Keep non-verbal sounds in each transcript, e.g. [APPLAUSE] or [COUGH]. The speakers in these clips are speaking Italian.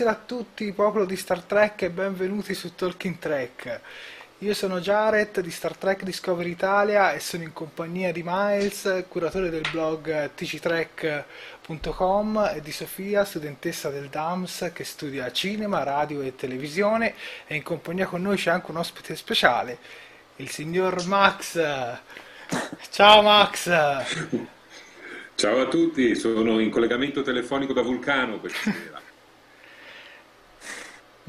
Buonasera a tutti, popolo di Star Trek e benvenuti su Talking Trek. Io sono Jared di Star Trek Discovery Italia e sono in compagnia di Miles, curatore del blog tctrek.com e di Sofia, studentessa del DAMS che studia cinema, radio e televisione e in compagnia con noi c'è anche un ospite speciale, il signor Max. Ciao Max! Ciao a tutti, sono in collegamento telefonico da Vulcano questa sera. [LAUGHS]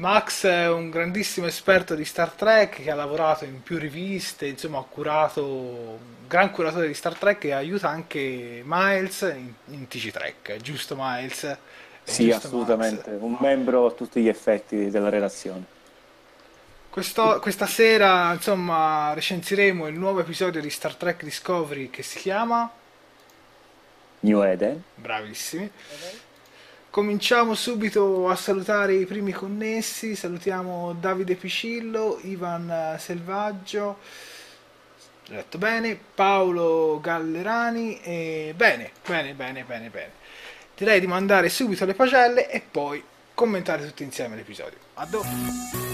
Max è un grandissimo esperto di Star Trek che ha lavorato in più riviste, insomma ha curato, un gran curatore di Star Trek e aiuta anche Miles in, in TC Trek, giusto Miles? È sì, giusto, assolutamente, Max? un membro a tutti gli effetti della relazione. Questo, questa sera, insomma, recensiremo il nuovo episodio di Star Trek Discovery che si chiama New Eden. Bravissimi. Cominciamo subito a salutare i primi connessi. Salutiamo Davide Picillo, Ivan Selvaggio, letto bene, Paolo Gallerani e bene, bene, bene, bene, bene. Direi di mandare subito le pagelle e poi commentare tutti insieme l'episodio. A dopo.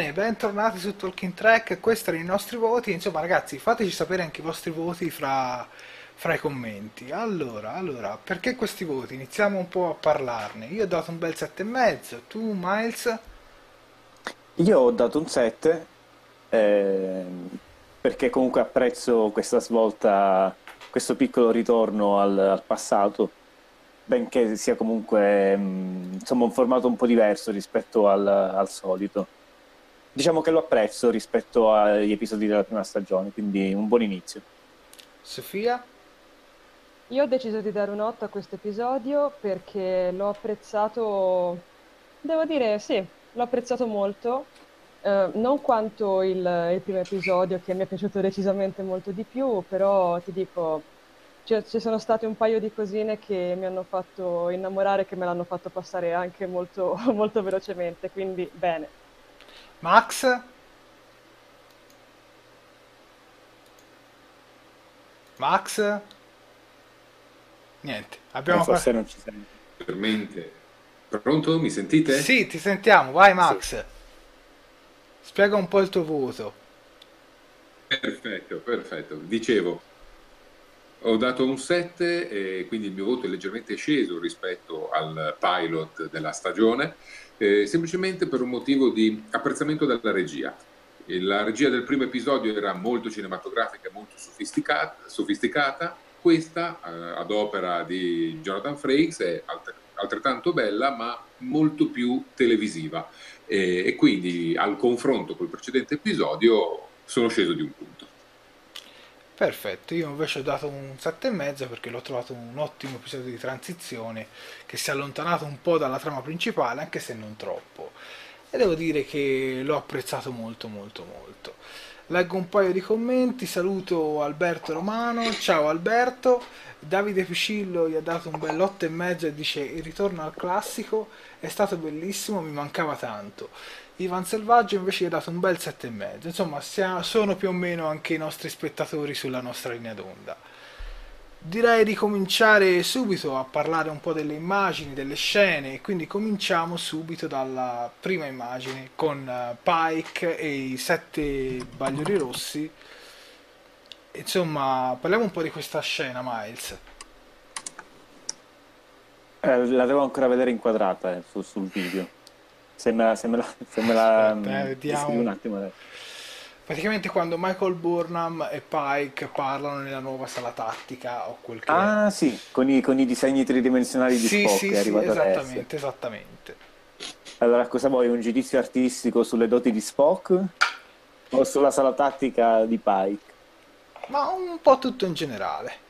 Bene, bentornati su Talking Track, questi erano i nostri voti, insomma ragazzi fateci sapere anche i vostri voti fra, fra i commenti. Allora, allora, perché questi voti? Iniziamo un po' a parlarne. Io ho dato un bel 7,5, tu Miles? Io ho dato un 7 eh, perché comunque apprezzo questa svolta, questo piccolo ritorno al, al passato, benché sia comunque mh, insomma un formato un po' diverso rispetto al, al solito diciamo che lo apprezzo rispetto agli episodi della prima stagione, quindi un buon inizio. Sofia? Io ho deciso di dare un 8 a questo episodio perché l'ho apprezzato, devo dire sì, l'ho apprezzato molto, eh, non quanto il, il, primo episodio che mi è piaciuto decisamente molto di più, però ti dico, ci, ci sono state un paio di cosine che mi hanno fatto innamorare, che me l'hanno fatto passare anche molto, [LAUGHS] molto velocemente, quindi bene. Max? Max? Niente, abbiamo... Forse non ci sente. Veramente. Pronto? Mi sentite? Sì, ti sentiamo, vai Max. Sì. Spiega un po' il tuo voto. Perfetto, perfetto. Dicevo, Ho dato un 7 e quindi il mio voto è leggermente sceso rispetto al pilot della stagione, eh, semplicemente per un motivo di apprezzamento della regia. La regia del primo episodio era molto cinematografica e molto sofisticata, sofisticata. questa eh, ad opera di Jonathan Frakes è altrettanto bella ma molto più televisiva e, e quindi al confronto col precedente episodio sono sceso di un punto. Perfetto, io invece ho dato un 7,5 perché l'ho trovato un ottimo episodio di transizione che si è allontanato un po' dalla trama principale, anche se non troppo. E devo dire che l'ho apprezzato molto molto molto. Leggo un paio di commenti, saluto Alberto Romano, ciao Alberto, Davide Piscillo gli ha dato un bel 8,5 e dice il ritorno al classico è stato bellissimo, mi mancava tanto. Ivan Selvaggio invece gli ha dato un bel 7,5. Insomma, sono più o meno anche i nostri spettatori sulla nostra linea d'onda. Direi di cominciare subito a parlare un po' delle immagini, delle scene, quindi cominciamo subito dalla prima immagine con eh, Pike e i sette bagliori rossi. Insomma, parliamo un po' di questa scena, Miles. Eh, la devo ancora vedere inquadrata eh, su, sul video. Se me la, se me la, se me la Aspetta, vediamo. un attimo. Dai. Praticamente quando Michael Burnham e Pike parlano nella nuova sala tattica o quel che Ah è. sì, con i, con i, disegni tridimensionali di sì, Spock sì, è arrivato sì, esattamente, esattamente. Allora cosa vuoi, un giudizio artistico sulle doti di Spock o sulla sala tattica di Pike? Ma un po' tutto in generale.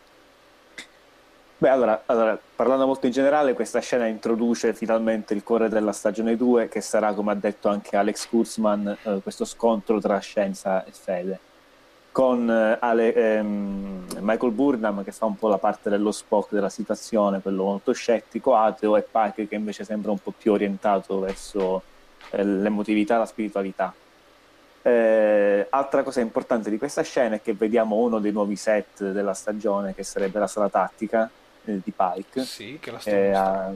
Beh, allora, allora, parlando molto in generale, questa scena introduce finalmente il cuore della stagione 2, che sarà, come ha detto anche Alex Kurzman, eh, questo scontro tra scienza e fede, con eh, Ale, ehm, Michael Burnham che fa un po' la parte dello Spock della situazione, quello molto scettico, ateo, e Pike che invece sembra un po' più orientato verso eh, l'emotività la spiritualità. Eh, altra cosa importante di questa scena è che vediamo uno dei nuovi set della stagione, che sarebbe la sala tattica, eh, di Pike. Sì, che la sto eh, a,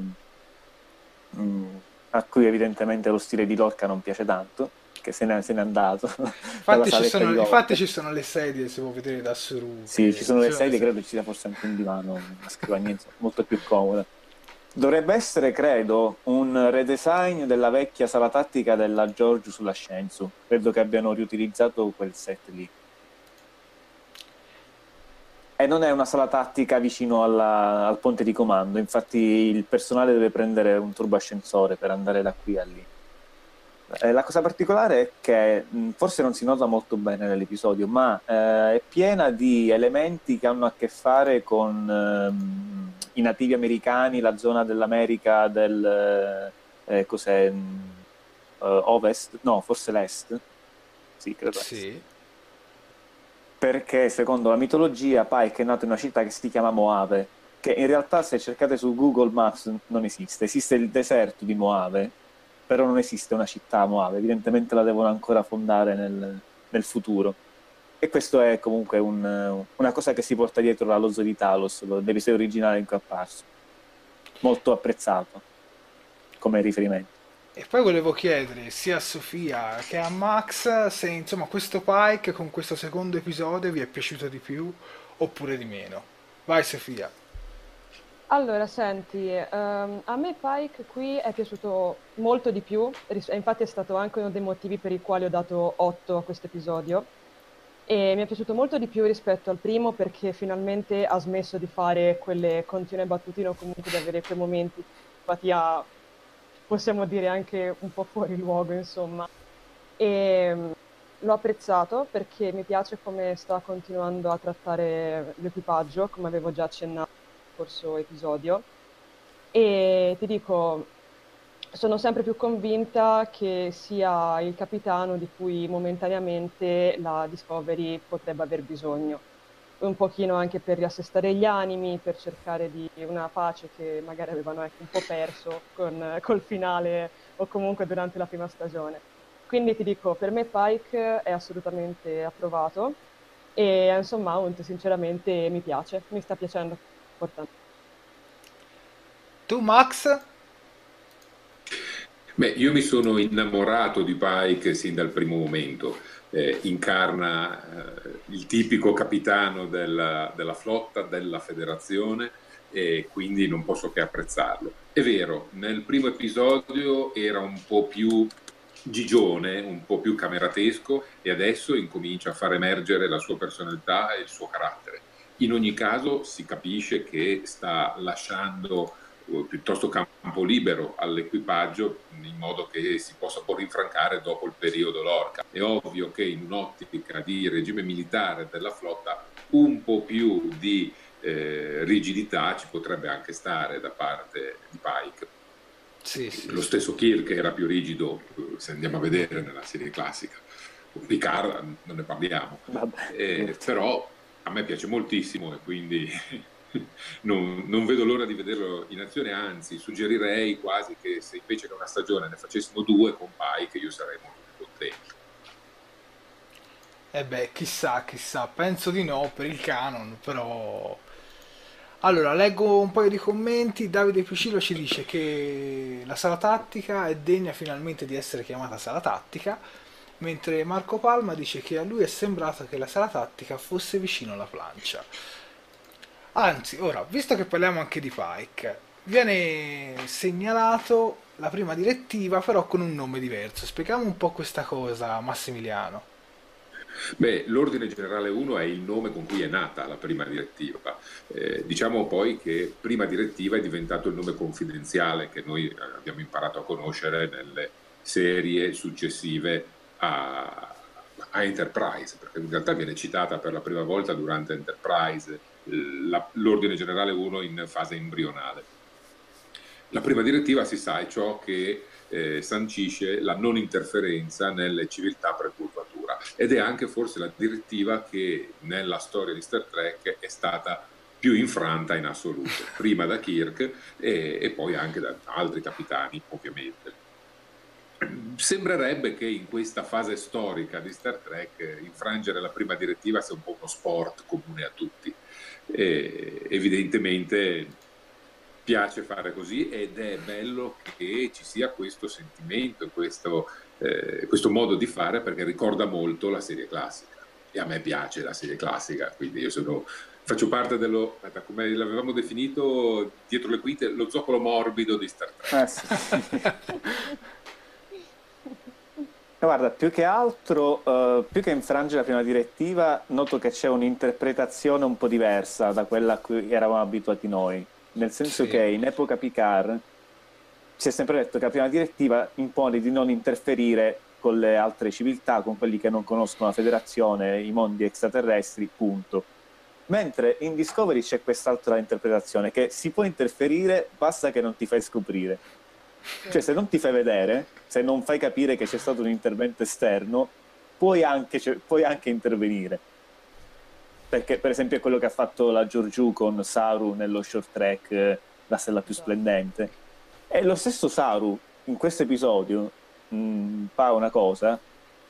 mh, mm, a, cui evidentemente lo stile di Lorca non piace tanto, che se n'è, se n'è andato. [LAUGHS] Infatti ci, sono, infatti ci, sono, le sedie, se può vedere da su. Sì, ci sono le sedie, credo ci sia forse anche un divano, una scrivania molto più comoda. Dovrebbe essere, credo, un redesign della vecchia sala tattica della George sulla. Credo che abbiano riutilizzato quel set lì. E non è una sala tattica vicino alla, al ponte di comando, infatti il personale deve prendere un turboascensore per andare da qui a lì. Eh, la cosa particolare è che mh, forse non si nota molto bene nell'episodio, ma eh, è piena di elementi che hanno a che fare con ehm, i nativi americani, la zona dell'America del eh, cos'è, mh, ovest, no, forse l'est. Sì, credo. Sì perché secondo la mitologia Pike è nato in una città che si chiama Moave, che in realtà se cercate su Google Maps non esiste, esiste il deserto di Moave, però non esiste una città Moave, evidentemente la devono ancora fondare nel, nel futuro. E questo è comunque un, una cosa che si porta dietro la Lozzo di Talos, l'episodio originale in cui è apparso. Molto apprezzato come riferimento. E poi volevo chiedere sia a Sofia che a Max se insomma questo Pike con questo secondo episodio vi è piaciuto di più oppure di meno. Vai Sofia. Allora, senti, um, a me Pike qui è piaciuto molto di più, infatti è stato anche uno dei motivi per i quali ho dato 8 a questo episodio e mi è piaciuto molto di più rispetto al primo perché finalmente ha smesso di fare quelle continue battutine o comunque di avere quei momenti di empatia possiamo dire anche un po' fuori luogo, insomma. E mm, l'ho apprezzato perché mi piace come sta continuando a trattare l'equipaggio, come avevo già accennato nel scorso episodio. E ti dico, sono sempre più convinta che sia il capitano di cui momentaneamente la Discovery potrebbe aver bisogno un pochino anche per riassestare gli animi, per cercare di una pace che magari avevano ecco, un po' perso con, col finale o comunque durante la prima stagione. Quindi ti dico, per me Pike è assolutamente approvato e insomma Mount sinceramente mi piace, mi sta piacendo. Importante. Tu Max? Beh, io mi sono innamorato di Pike sin dal primo momento. Eh, incarna eh, il tipico capitano della, della, flotta, della federazione e quindi non posso che apprezzarlo. È vero, nel primo episodio era un po' più gigione, un po' più cameratesco e adesso incomincia a far emergere la sua personalità e il suo carattere. In ogni caso si capisce che sta lasciando piuttosto campo libero all'equipaggio in modo che si possa poi rinfrancare dopo il periodo Lorca. È ovvio che in un'ottica di regime militare della flotta un po' più di eh, rigidità ci potrebbe anche stare da parte di Pike. Sì, sì, Lo stesso Kirk era più rigido, se andiamo a vedere nella serie classica. Picard non ne parliamo, eh, però a me piace moltissimo e quindi [LAUGHS] non, non, vedo l'ora di vederlo in azione, anzi suggerirei quasi che se invece che una stagione ne facessimo due con Pike io sarei molto contento. Eh beh, chissà, chissà, penso di no per il canon, però... Allora, leggo un paio di commenti. Davide Piscillo ci dice che la sala tattica è degna finalmente di essere chiamata sala tattica, mentre Marco Palma dice che a lui è sembrato che la sala tattica fosse vicino alla plancia. Anzi, ora, visto che parliamo anche di Pike, viene segnalato la prima direttiva però con un nome diverso. Spieghiamo un po' questa cosa, Massimiliano. Beh, l'Ordine Generale 1 è il nome con cui è nata la prima direttiva. Eh, diciamo poi che prima direttiva è diventato il nome confidenziale che noi abbiamo imparato a conoscere nelle serie successive a, a Enterprise, perché in realtà viene citata per la prima volta durante Enterprise la, l'ordine generale 1 in fase embrionale. La prima direttiva, si sa, è ciò che eh, sancisce la non interferenza nelle civiltà pre-curvatura ed è anche forse la direttiva che nella storia di Star Trek è stata più infranta in assoluto, [LAUGHS] prima da Kirk e, e poi anche da altri capitani, ovviamente. Sembrerebbe che in questa fase storica di Star Trek infrangere la prima direttiva sia un po' uno sport comune a tutti e evidentemente piace fare così ed è bello che ci sia questo sentimento, questo, eh, questo modo di fare perché ricorda molto la serie classica e a me piace la serie classica, quindi io sono, faccio parte dello, come l'avevamo definito dietro le quinte, lo zoccolo morbido di Star Trek. Eh sì. [LAUGHS] Guarda, più che altro, uh, più che infrangere la prima direttiva, noto che c'è un'interpretazione un po' diversa da quella a cui eravamo abituati noi. Nel senso sì. che in epoca Picard si è sempre detto che la prima direttiva impone di non interferire con le altre civiltà, con quelli che non conoscono la federazione, i mondi extraterrestri, punto. Mentre in Discovery c'è quest'altra interpretazione, che si può interferire, basta che non ti fai scoprire. Cioè, se non ti fai vedere, se non fai capire che c'è stato un intervento esterno, puoi anche, cioè, puoi anche intervenire. Perché, per esempio, è quello che ha fatto la Giorgiù con Saru nello short track, eh, La stella più splendente. E lo stesso Saru, in questo episodio, mm, fa una cosa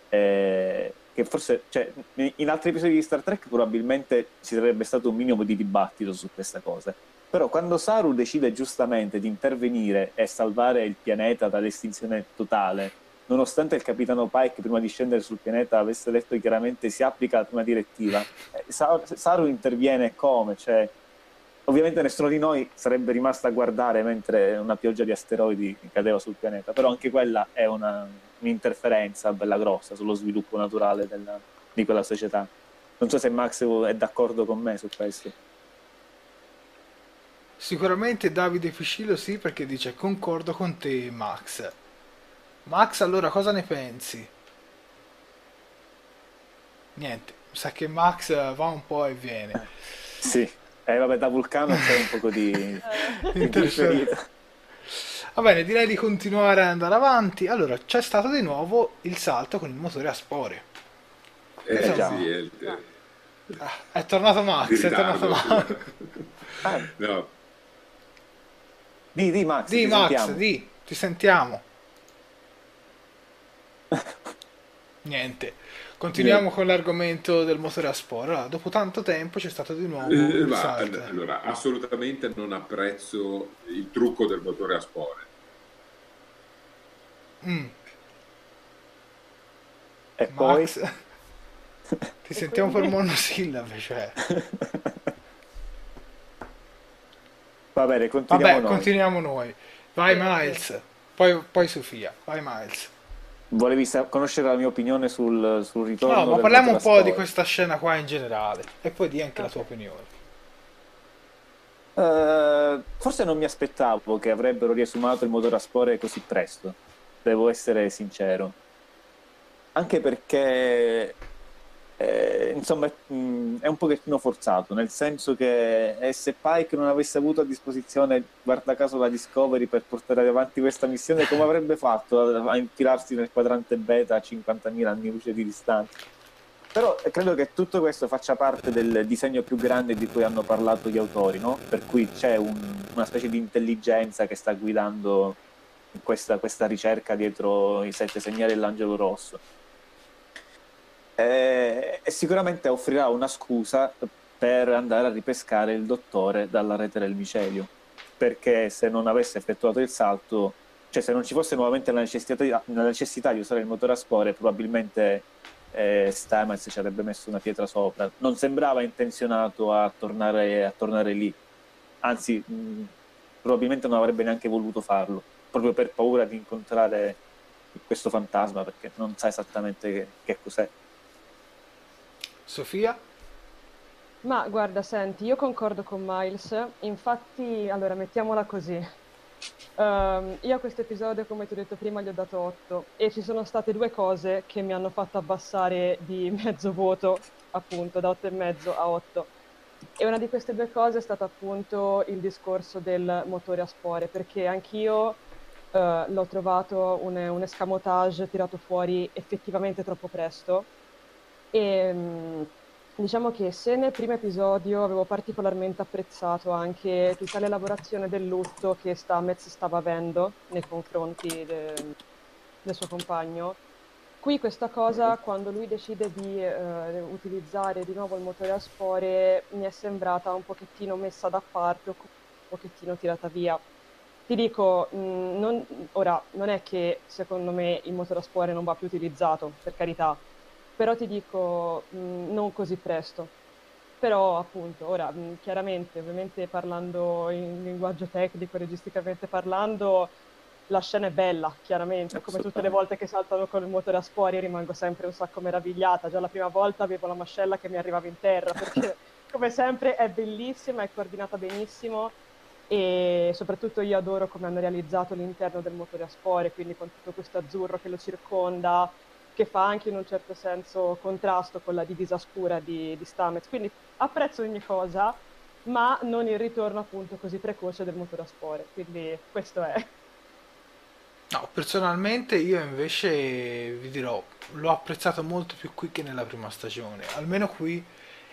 eh, che forse, cioè, in altri episodi di Star Trek probabilmente ci sarebbe stato un minimo di dibattito su questa cosa però quando Saru decide giustamente di intervenire e salvare il pianeta dall'estinzione totale, nonostante il capitano Pike prima di scendere sul pianeta avesse detto chiaramente si applica la prima direttiva, eh, Saru interviene come? Cioè, ovviamente nessuno di noi sarebbe rimasto a guardare mentre una pioggia di asteroidi cadeva sul pianeta, però anche quella è una, un'interferenza bella grossa sullo sviluppo naturale della, di quella società. Non so se Max è d'accordo con me su questo. Sicuramente Davide Fiscillo sì perché dice concordo con te Max. Max allora cosa ne pensi? Niente, sa che Max va un po' e viene. Sì, eh, vabbè da Vulcano c'è un po' di, [LAUGHS] di Va bene, direi di continuare ad andare avanti. Allora, c'è stato di nuovo il salto con il motore a spore. Eh, Insomma, sì, è, ah, è tornato Max, è tornato Max. Ah. [LAUGHS] No, di, di Max, di Max, sentiamo. di, ti sentiamo. [LAUGHS] Niente. Continuiamo con l'argomento del motore a spore. Allora, dopo tanto tempo c'è stato di nuovo eh, ma, allora, assolutamente non apprezzo il trucco del motore a spore. Mm. E poi... Max, [LAUGHS] ti sentiamo per monosillabe, cioè. [LAUGHS] Va bene, continuiamo Vabbè, noi. continuiamo noi. Vai Miles, poi, poi Sofia, vai Miles. Volevi conoscere la mia opinione sul, sul ritorno No, ma parliamo un po' di questa scena qua in generale e poi di anche la tua opinione. Eh, forse non mi aspettavo che avrebbero riesumato il Motorasport così presto, devo essere sincero. Anche perché, eh, insomma, mh, è un pochettino forzato, nel senso che eh, se Pike non avesse avuto a disposizione, guarda caso, la Discovery per portare avanti questa missione, come [LAUGHS] avrebbe fatto a, a infilarsi nel quadrante beta a 50.000 anni luce di distanza? Però eh, credo che tutto questo faccia parte del disegno più grande di cui hanno parlato gli autori, no? Per cui c'è un- una specie di intelligenza che sta guidando questa, questa ricerca dietro i sette segnali dell'angelo rosso. E, e sicuramente offrirà una scusa per andare a ripescare il dottore dalla rete del micelio. Perché se non avesse effettuato il salto, cioè se non ci fosse nuovamente la necessità, la necessità di usare il motore a spore, probabilmente eh, Stamets ci avrebbe messo una pietra sopra. Non sembrava intenzionato a tornare, a tornare lì, anzi, mh, probabilmente non avrebbe neanche voluto farlo, proprio per paura di incontrare questo fantasma, perché non sa esattamente che, che cos'è. Sofia? Ma guarda, senti, io concordo con Miles, infatti, allora mettiamola così. Ehm, io a questo episodio, come ti ho detto prima, gli ho dato 8 e ci sono state due cose che mi hanno fatto abbassare di [LAUGHS] mezzo voto, appunto, da 8,5 a 8. E una di queste due cose è stato appunto il discorso del motore a spore, perché anch'io eh, l'ho trovato un, un escamotage tirato fuori effettivamente troppo presto. E mh, diciamo che se nel primo episodio avevo particolarmente apprezzato anche tutta l'elaborazione del lutto che Stamets stava avendo nei confronti de- del suo compagno, qui questa cosa, quando lui decide di eh, utilizzare di nuovo il motore a spore, mi è sembrata un pochettino messa da parte o un pochettino tirata via. Ti dico, mh, non- ora, non è che secondo me il motore a spore non va più utilizzato, per carità, però ti dico, mh, non così presto. Però appunto, ora, mh, chiaramente, ovviamente parlando in linguaggio tecnico, registicamente parlando, la scena è bella, chiaramente, come tutte le volte che saltano con il motore a spore rimango sempre un sacco meravigliata. Già la prima volta avevo la mascella che mi arrivava in terra, perché [LAUGHS] come sempre è bellissima, è coordinata benissimo e soprattutto io adoro come hanno realizzato l'interno del motore a spore, quindi con tutto questo azzurro che lo circonda, che fa anche in un certo senso contrasto con la divisa scura di, di Stamets. Quindi apprezzo ogni cosa, ma non il ritorno appunto così precoce del motore a spore. Quindi questo è. No, personalmente io invece vi dirò, l'ho apprezzato molto più qui che nella prima stagione. Almeno qui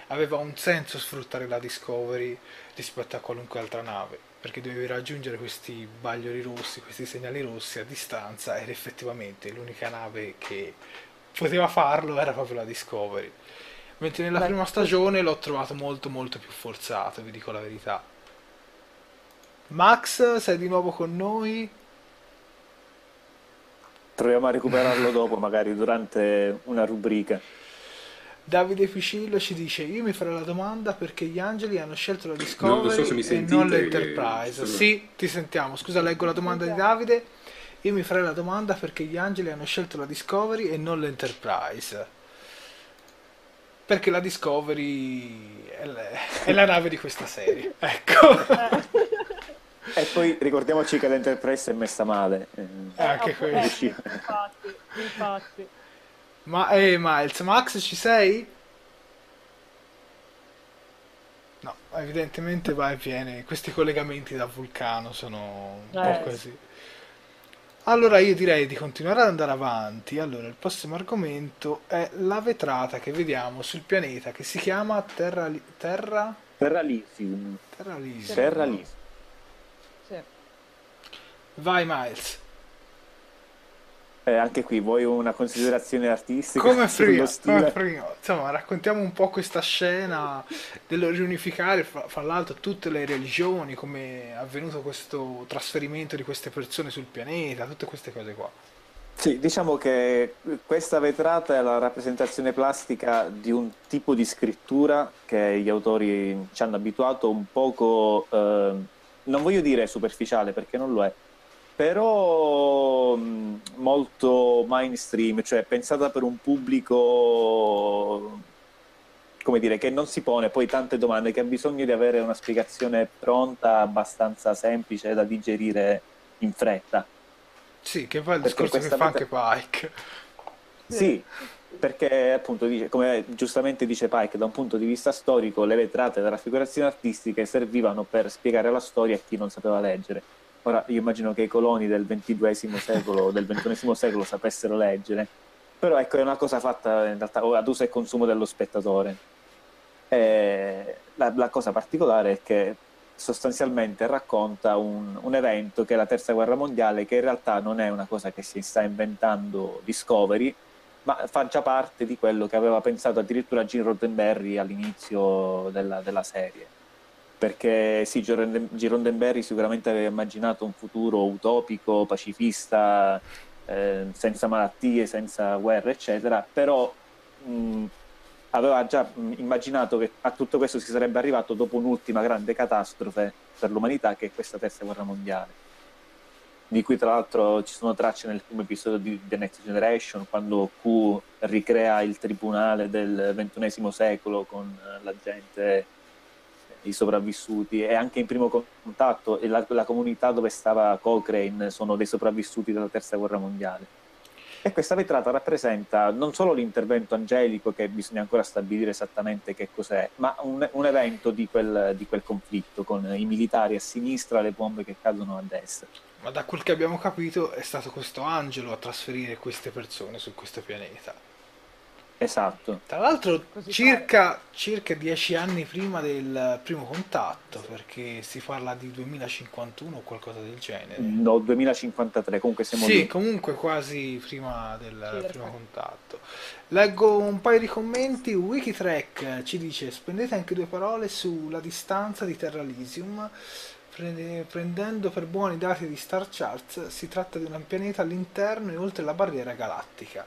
aveva un senso sfruttare la Discovery rispetto a qualunque altra nave, perché dovevi raggiungere questi bagliori rossi, questi segnali rossi a distanza ed effettivamente l'unica nave che poteva farlo era proprio la Discovery. Mentre nella Beh, prima stagione l'ho trovato molto molto più forzato, vi dico la verità. Max, sei di nuovo con noi? Proviamo a recuperarlo dopo, magari durante una rubrica. Davide Picillo ci dice: Io mi farò la domanda perché gli angeli hanno scelto la Discovery Non so se mi e non che- l'Enterprise. sono- Sì, ti sentiamo. Scusa, leggo la domanda di Davide. Io mi farei la domanda perché gli angeli hanno scelto la Discovery e non l'Enterprise. Perché la Discovery è la, è la nave di questa serie. [LAUGHS] Ecco. E poi ricordiamoci che l'Enterprise è messa male. eh, Eh, anche Eh, questo. infatti, infatti. Ma eh, Miles, Max ci sei? No, evidentemente va e viene. Questi collegamenti da vulcano sono un Eh, po' così. Allora io direi di continuare ad andare avanti. Allora, il prossimo argomento è la vetrata che vediamo sul pianeta che si chiama Terra Terra Terra Lithium. Terra Lysium. Terra Lithium. Sì. Vai Miles. Eh, anche qui vuoi una considerazione artistica Come [LAUGHS] prima, come prima. Insomma, raccontiamo un po' questa scena dello riunificare, fra, fra l'altro, tutte le religioni, come è avvenuto questo trasferimento di queste persone sul pianeta, tutte queste cose qua. Sì, diciamo che questa vetrata è la rappresentazione plastica di un tipo di scrittura che gli autori ci hanno abituato un poco, eh, non voglio dire superficiale perché non lo è, però mh, molto mainstream, cioè pensata per un pubblico come dire, che non si pone poi tante domande, che ha bisogno di avere una spiegazione pronta, abbastanza semplice da digerire in fretta. Sì, che fa il perché discorso che fa anche Pike. Sì, perché appunto dice, come giustamente dice Pike, da un punto di vista storico le vetrate delle raffigurazioni artistiche servivano per spiegare la storia a chi non sapeva leggere. Ora io immagino che i coloni del XXI secolo o del XXI secolo sapessero leggere, però ecco è una cosa fatta in realtà ad uso e consumo dello spettatore. La, la cosa particolare è che sostanzialmente racconta un, un, evento che è la terza guerra mondiale, che in realtà non è una cosa che si sta inventando Discovery, ma fa già parte di quello che aveva pensato addirittura Gene Roddenberry all'inizio della, della serie. Perché sì, Gene Roddenberry sicuramente aveva immaginato un futuro utopico, pacifista, eh, senza malattie, senza guerre, eccetera, però mh, aveva già immaginato che a tutto questo si sarebbe arrivato dopo un'ultima grande catastrofe per l'umanità, che è questa terza guerra mondiale, di cui tra l'altro ci sono tracce nel primo episodio di The Next Generation, quando Q ricrea il tribunale del ventunesimo secolo con la gente, i sopravvissuti, e anche in primo contatto la, la comunità dove stava Cochrane sono dei sopravvissuti della terza guerra mondiale e questa vetrata rappresenta non solo l'intervento angelico, che bisogna ancora stabilire esattamente che cos'è, ma un, un evento di quel, di quel, conflitto, con i militari a sinistra e le bombe che cadono a destra. Ma da quel che abbiamo capito è stato questo angelo a trasferire queste persone su questo pianeta. Esatto. Tra l'altro circa, circa, dieci anni prima del primo contatto, perché si parla di 2051 o qualcosa del genere. No, 2053, comunque siamo Sì, lì. comunque quasi prima del primo contatto. Leggo un paio di commenti. Wikitrack ci dice, spendete anche due parole sulla distanza di Terra Elysium. Prendendo per buoni i dati di Star Charts, si tratta di un pianeta all'interno e oltre la barriera galattica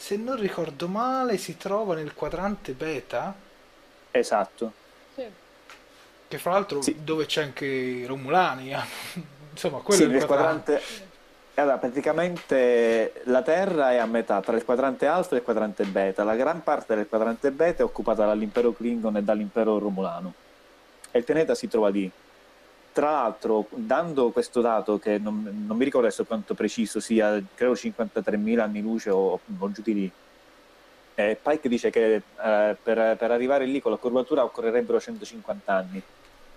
se non ricordo male, si trova nel quadrante beta. Esatto. Sì. Che fra l'altro sì. dove c'è anche Romulani. Eh. [LAUGHS] Insomma, quello sì, è il quadrante. quadrante... Allora, praticamente la Terra è a metà tra il quadrante alfa e il quadrante beta. La gran parte del quadrante beta è occupata dall'impero Klingon e dall'impero Romulano. E il pianeta si trova lì tra l'altro, dando questo dato, che non, non, mi ricordo adesso quanto preciso sia, credo 53.000 anni luce o, o giù di lì, eh, Pike dice che eh, per, per, arrivare lì con la curvatura occorrerebbero 150 anni.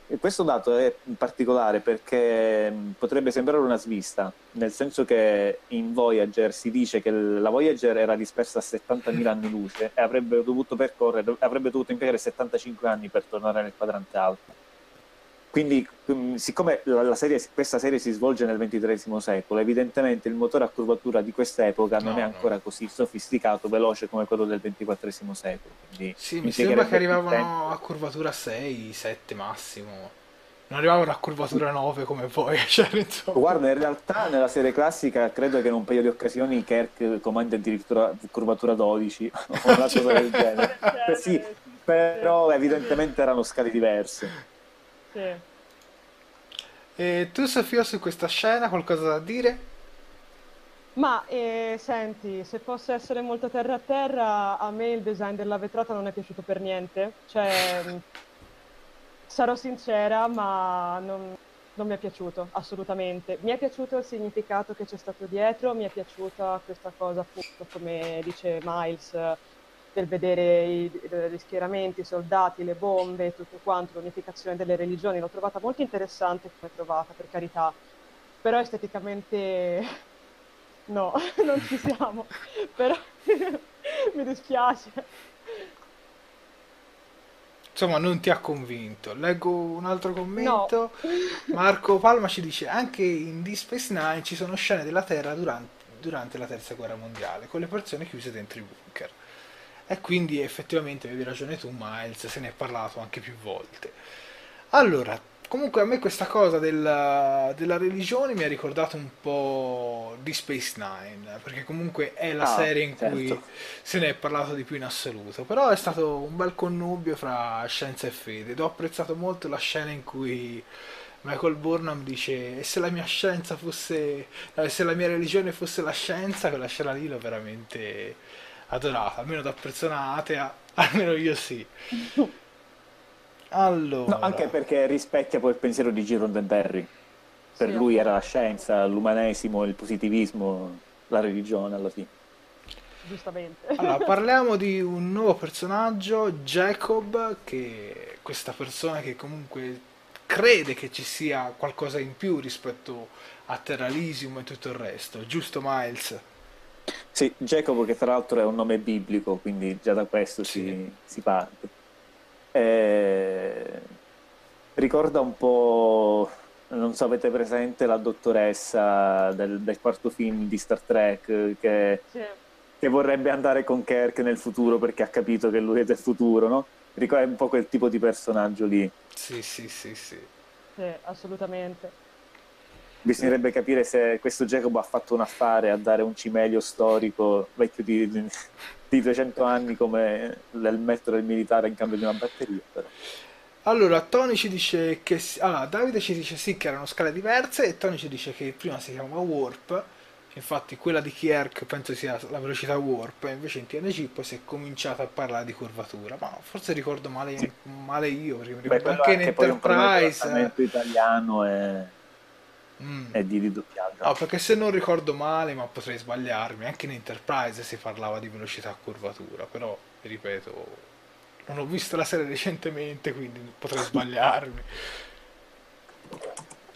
E questo dato è particolare perché mh, potrebbe sembrare una svista, nel senso che in Voyager si dice che la Voyager era dispersa a 70.000 anni luce e avrebbe dovuto percorrere, avrebbe dovuto impiegare 75 anni per tornare nel quadrante alto quindi, mm, siccome la serie, questa serie si svolge nel XXIII secolo, evidentemente il motore a curvatura di quest'epoca no, non è ancora no. così sofisticato, veloce come quello del XXIV secolo. Quindi sì, mi sembra che arrivavano a curvatura 6, 7 massimo. Non arrivavano a curvatura 9 come poi. [LAUGHS] Cioè, Guarda, in realtà nella serie classica credo che in un paio di occasioni Kirk comanda addirittura curvatura 12 [LAUGHS] o una cosa del genere. [LAUGHS] sì, però evidentemente erano scale diverse. Sì. E tu Sofia su questa scena qualcosa da dire? Ma eh, senti, se posso essere molto terra a terra, a me il design della vetrata non è piaciuto per niente. Cioè, [LAUGHS] sarò sincera, ma non, non mi è piaciuto assolutamente. Mi è piaciuto il significato che c'è stato dietro, mi è piaciuta questa cosa, appunto, come dice Miles del vedere i, gli schieramenti, i soldati, le bombe, tutto quanto, l'unificazione delle religioni, l'ho trovata molto interessante come trovata, per carità, però esteticamente [LAUGHS] no, [LAUGHS] non ci siamo, [LAUGHS] però mi dispiace. Insomma, non ti ha convinto. Leggo un altro commento. No. Marco Palma ci dice: Anche in Deep Space Nine ci sono scene della Terra durante, durante la terza guerra mondiale, con le persone chiuse dentro i bunker. E quindi effettivamente avevi ragione tu, Miles, se ne è parlato anche più volte. Allora, Comunque a me questa cosa della, della religione mi ha ricordato un po' di Space Nine, perché comunque è la Ah, serie in cui certo. se ne è parlato di più in assoluto, però è stato un bel connubio fra scienza e fede ed ho apprezzato molto la scena in cui Michael Burnham dice e se la mia scienza fosse, se la mia religione fosse la scienza, quella scena lì l'ho veramente adorata, almeno da persona atea, [LAUGHS] almeno io sì. No, anche Allora, perché rispecchia poi il pensiero di Giron Roddenberry. Per Sì, lui era la scienza, l'umanesimo, il positivismo, la religione alla fine. giustamente. allora, [LAUGHS] parliamo di un nuovo personaggio, Jacob, che è questa persona che comunque crede che ci sia qualcosa in più rispetto a Terra Elysium e tutto il resto, giusto Miles? Sì, Jacopo che tra l'altro è un nome biblico, quindi già da questo Sì. si, si parte. Eh, ricorda un po', non so, avete presente la dottoressa del, del quarto film di Star Trek che, Sì, che vorrebbe andare con Kirk nel futuro perché ha capito che lui è del futuro, no? Ricorda un po' quel tipo di personaggio lì. Sì, sì, sì, sì. sì, assolutamente. Bisognerebbe capire se questo Jacob ha fatto un affare a dare un cimelio storico vecchio di, di, di 200 anni come il metro del militare in cambio di una batteria. Però. Allora, Tony ci dice che... Allora, Davide ci dice sì che erano scale diverse e Tony ci dice che prima si chiamava Warp, infatti quella di Kierk penso sia la velocità Warp, e invece in TNG poi si è cominciato a parlare di curvatura, ma forse ricordo male, Sì. male io, perché mi Beh, ricordo quello anche è in anche poi un Enterprise... italiano e, mm. e di ridoppiaggio. No, perché se non ricordo male, ma potrei sbagliarmi, anche in Enterprise si parlava di velocità a curvatura, però, ripeto, non ho visto la serie recentemente, quindi potrei [LAUGHS] sbagliarmi.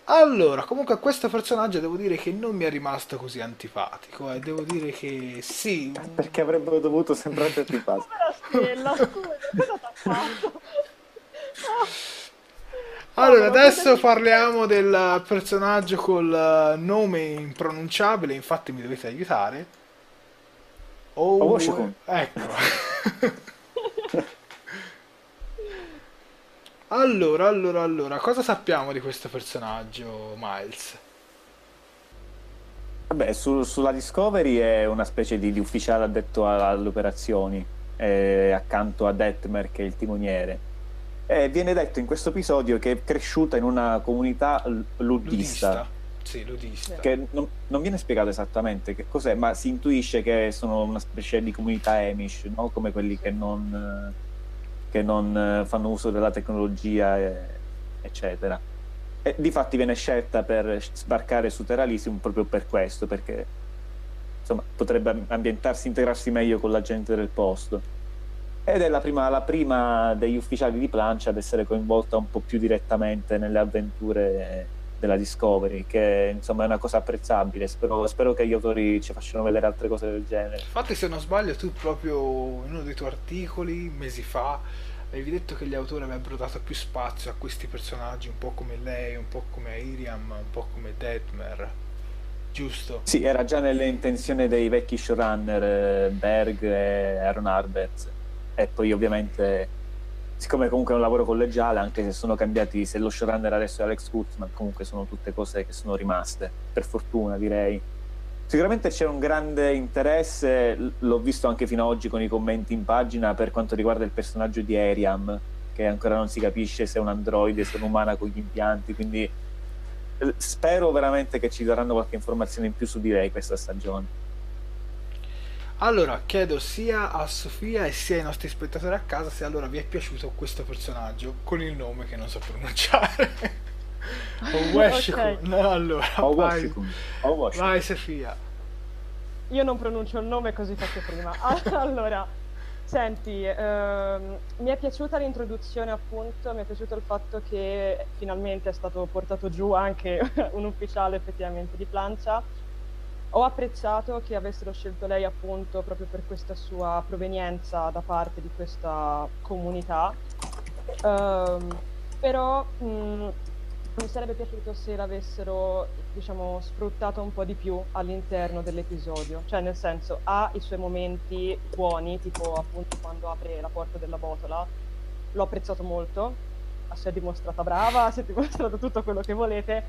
Allora, comunque a questo personaggio devo dire che non mi è rimasto così antipatico, eh. Devo dire che sì, [LAUGHS] Perché avrebbero dovuto sembrare [LAUGHS] antipatici. Povera stella, scusa, cosa t'ha fatto? Allora, adesso parliamo del personaggio col eh, nome impronunciabile, infatti mi dovete aiutare. Oh, Owoshikun. ecco. [LAUGHS] Allora, allora, allora, cosa sappiamo di questo personaggio, Miles? Vabbè, su- sulla Discovery è una specie di, di ufficiale addetto alle operazioni, eh, accanto a Detmer che è il timoniere. E viene detto in questo episodio che è cresciuta in una comunità l- luddista, Ludista. Sì, ludista. che non, non viene spiegato esattamente che cos'è, ma si intuisce che sono una specie di comunità Amish, no? come quelli che non, eh, che non eh, fanno uso della tecnologia, eh, eccetera. E difatti viene scelta per sbarcare su Terra Elysium proprio per questo, perché insomma, potrebbe ambientarsi, integrarsi meglio con la gente del posto. Ed è la prima, la prima degli ufficiali di plancia ad essere coinvolta un po' più direttamente nelle avventure della Discovery, che insomma è una cosa apprezzabile. Spero, spero che gli autori ci facciano vedere altre cose del genere. Infatti, se non sbaglio, tu proprio in uno dei tuoi articoli, mesi fa, avevi detto che gli autori avrebbero dato più spazio a questi personaggi, un po' come lei, un po' come Iriam, un po' come Detmer. Giusto? Sì, era già nelle intenzioni dei vecchi showrunner eh, Berg e Aaron Arbets. E poi ovviamente, siccome comunque è un lavoro collegiale, anche se sono cambiati, se lo showrunner adesso è Alex Kurtzman, comunque sono tutte cose che sono rimaste, per fortuna direi. Sicuramente c'è un grande interesse, l'ho visto anche fino ad oggi con i commenti in pagina per quanto riguarda il personaggio di Ariam, che ancora non si capisce se è un androide, se è un'umana con gli impianti, quindi spero veramente che ci daranno qualche informazione in più su di lei questa stagione. Allora, chiedo sia a Sofia e sia ai nostri spettatori a casa se allora vi è piaciuto questo personaggio con il nome che non so pronunciare. [LAUGHS] Oweshikun. Ok. No, allora, vai, vai Sofia. Io non pronuncio il nome così faccio prima. [LAUGHS] [LAUGHS] Allora, senti, ehm, mi è piaciuta l'introduzione appunto, mi è piaciuto il fatto che finalmente è stato portato giù anche un ufficiale effettivamente di plancia. Ho apprezzato che avessero scelto lei appunto proprio per questa sua provenienza da parte di questa comunità. Ehm, però mh, mi sarebbe piaciuto se l'avessero, diciamo, sfruttato un po' di più all'interno dell'episodio. Cioè, nel senso, ha i suoi momenti buoni, tipo appunto quando apre la porta della botola. L'ho apprezzato molto. si è dimostrata brava, si è dimostrato tutto quello che volete,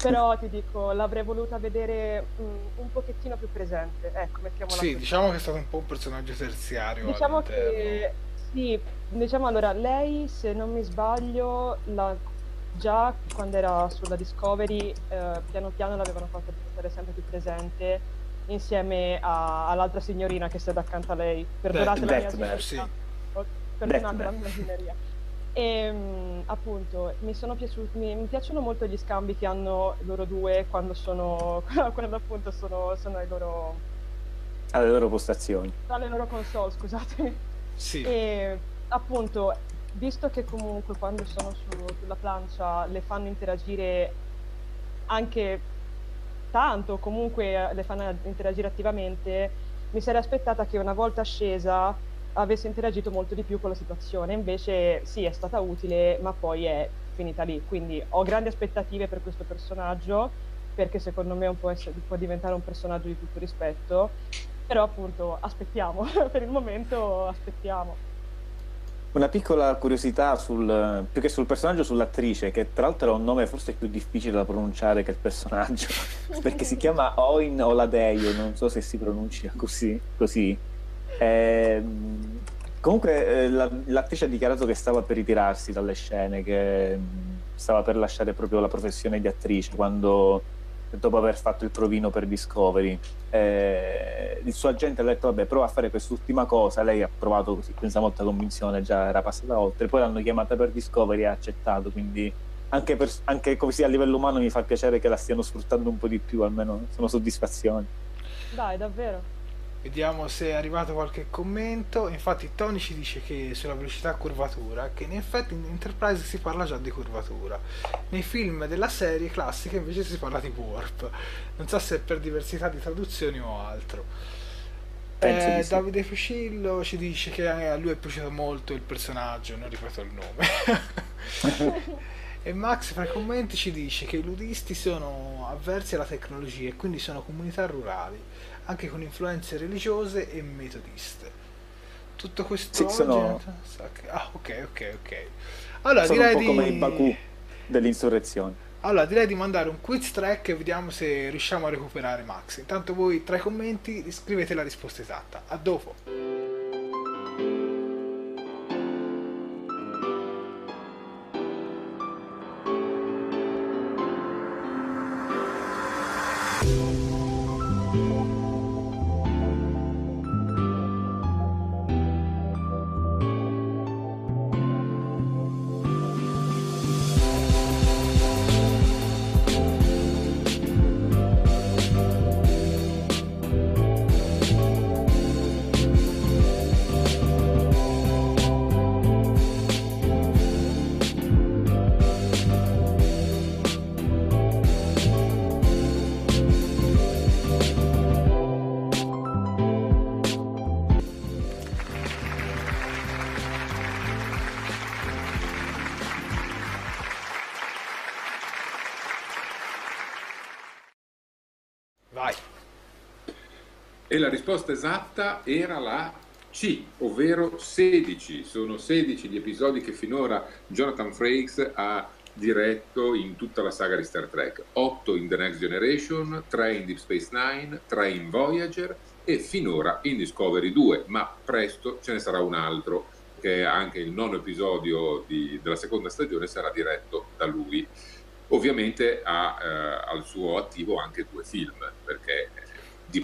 però ti dico, l'avrei voluta vedere mh, un pochettino più presente, ecco, mettiamola Sì, così. diciamo che è stato un po' un personaggio terziario Diciamo all'interno. che sì, diciamo allora, lei se non mi sbaglio, la- già quando era sulla Discovery, eh, piano piano l'avevano fatta diventare sempre più presente insieme a- all'altra signorina che sta accanto a lei. Perdonate la mia Detmer, sì. Perdonate Detmer. la mia signoria. E mh, appunto mi sono piaciuti, mi, mi piacciono molto gli scambi che hanno loro due quando sono, [LAUGHS] quando appunto sono, sono ai loro, alle loro postazioni. alle loro console, scusatemi. Sì. E appunto, visto che comunque quando sono su- sulla plancia le fanno interagire anche tanto, comunque le fanno interagire attivamente, mi sarei aspettata che una volta scesa avesse interagito molto di più con la situazione. Invece sì, è stata utile, ma poi è finita lì. Quindi ho grandi aspettative per questo personaggio, perché secondo me può, essere- può diventare un personaggio di tutto rispetto. Però appunto aspettiamo, [LAUGHS] per il momento aspettiamo. Una piccola curiosità sul, più che sul personaggio, sull'attrice, che tra l'altro ha un nome forse più difficile da pronunciare che il personaggio, [LAUGHS] perché si chiama Oin Oladeio, non so se si pronuncia così. così. Ehm, comunque eh, la- l'attrice ha dichiarato che stava per ritirarsi dalle scene, che mm, stava per lasciare proprio la professione di attrice quando, dopo aver fatto il provino per Discovery. Eh, il suo agente ha detto vabbè prova a fare quest'ultima cosa, lei ha provato così senza molta convinzione, già era passata oltre, poi l'hanno chiamata per Discovery e ha accettato, quindi anche, per- anche così a livello umano mi fa piacere che la stiano sfruttando un po' di più, almeno sono soddisfazioni. Dai, davvero. Vediamo se è arrivato qualche commento. Infatti, Tony ci dice che sulla velocità a curvatura, che in effetti in Enterprise si parla già di curvatura. Nei film della serie classica invece si parla di warp. Non so se è per diversità di traduzioni o altro. Eh, sì. Davide Fucillo ci dice che a lui è piaciuto molto il personaggio, non ripeto il nome. [LAUGHS] E Max fra i commenti ci dice che i ludisti sono avversi alla tecnologia e quindi sono comunità rurali, anche con influenze religiose e metodiste. Tutto questo Sì, sono- Ah, ok, ok, ok. Allora Sono un direi po' di... come i Baku dell'insurrezione. Allora direi di mandare un quiz track e vediamo se riusciamo a recuperare Max. Intanto voi tra i commenti scrivete la risposta esatta. A dopo. E la risposta esatta era la C, ovvero 16. Sono 16 gli episodi che finora Jonathan Frakes ha diretto in tutta la saga di Star Trek. 8 in The Next Generation, 3 in Deep Space Nine, 3 in Voyager e finora in Discovery 2, ma presto ce ne sarà un altro che anche il nono episodio di- della seconda stagione sarà diretto da lui. Ovviamente ha eh, al suo attivo anche due film, perché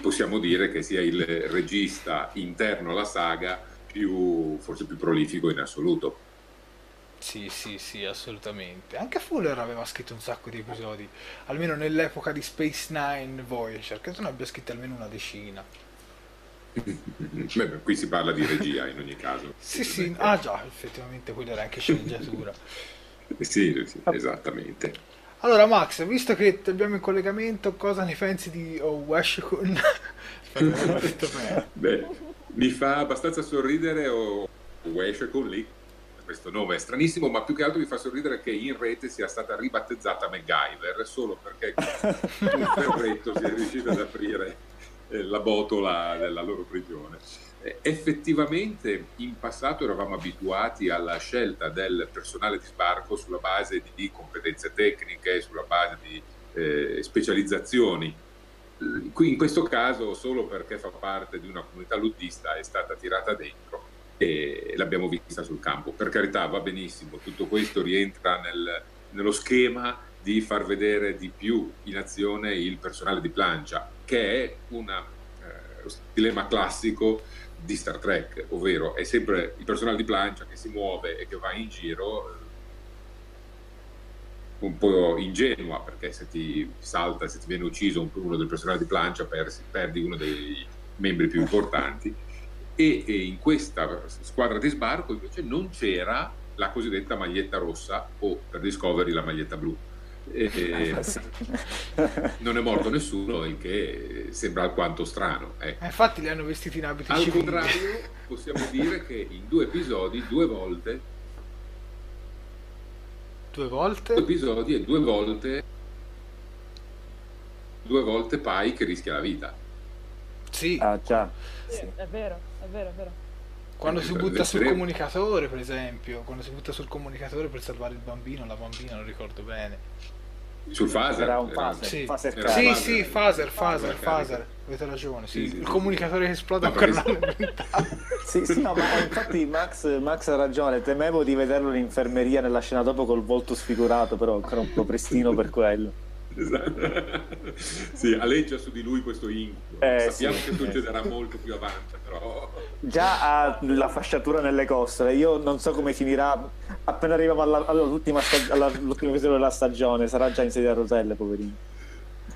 possiamo dire che sia il regista interno alla saga più, forse più prolifico in assoluto. Sì, sì, sì, assolutamente. Anche Fuller aveva scritto un sacco di episodi, almeno nell'epoca di Space Nine Voyager, credo ne abbia scritto almeno una decina. [LAUGHS] Beh, qui si parla di regia in ogni caso. Sì, sì, ah già, effettivamente quella era anche sceneggiatura. [LAUGHS] Sì, sì, esattamente. Allora Max, visto che ti abbiamo in collegamento, cosa ne pensi di Owashikun? Bene. [LAUGHS] Beh, mi fa abbastanza sorridere o Weshekun lì. Questo nome è stranissimo, ma più che altro mi fa sorridere che in rete sia stata ribattezzata MacGyver solo perché [LAUGHS] un ferretto si è riuscito ad aprire eh, la botola della loro prigione. Effettivamente in passato eravamo abituati alla scelta del personale di sbarco sulla base di competenze tecniche, sulla base di eh, specializzazioni. Qui in questo caso solo perché fa parte di una comunità luddista è stata tirata dentro e l'abbiamo vista sul campo. Per carità va benissimo, tutto questo rientra nel, nello schema di far vedere di più in azione il personale di plancia, che è una, eh, lo dilemma classico di Star Trek, ovvero è sempre il personale di plancia che si muove e che va in giro un po' ingenua perché se ti salta, se ti viene ucciso uno del personale di plancia perdi uno dei membri più importanti. E, e in questa squadra di sbarco invece non c'era la cosiddetta maglietta rossa o per Discovery la maglietta blu e [LAUGHS] [LAUGHS] non è morto nessuno, il che sembra alquanto strano. Ecco. infatti li hanno vestiti in abiti Al civili. contrario, [LAUGHS] possiamo dire che in due episodi, due volte, due volte, due episodi e due volte, due volte Pike rischia la vita. Sì. Ah, già. Sì, è vero, è vero, è vero. Quando si butta sul comunicatore, per esempio, quando si butta sul comunicatore per salvare il bambino, la bambina, non ricordo bene. Sul phaser? Era un phaser. Sì, phaser Era sì, phaser. sì, phaser, phaser, Phaser. Avete ragione, sì. Sì, sì, il sì. comunicatore che esplode No, ancora. [LAUGHS] Sì, sì, no, ma infatti Max, Max ha ragione, temevo di vederlo in infermeria nella scena dopo col volto sfigurato, però ancora un po' prestino per quello. Esatto. sì, aleggia su di lui questo incubo. Eh, Sappiamo sì. che succederà molto più avanti, però Già ha la fasciatura nelle costole, io non so come finirà appena arriviamo alla- all'ultima stag- alla- all'ultimo episodio della stagione, sarà già in sedia a rotelle, poverino.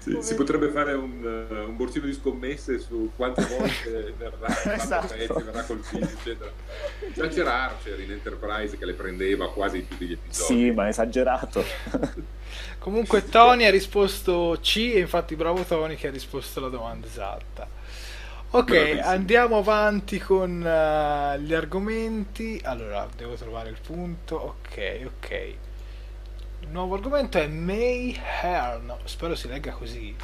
Sì, si potrebbe fare un, eh, un borsino di scommesse su quante [LAUGHS] volte verrà, Esatto. pezzi verrà colpito, eccetera. Già c'era Archer in Enterprise che le prendeva quasi in tutti gli episodi. Sì, ma esagerato. [LAUGHS] Comunque Tony ha risposto C e infatti bravo Tony che ha risposto la domanda esatta. Ok, Bravissimo. andiamo avanti con eh, gli argomenti. Allora, devo trovare il punto. Ok, ok. Il nuovo argomento è May Hearn, spero si legga così,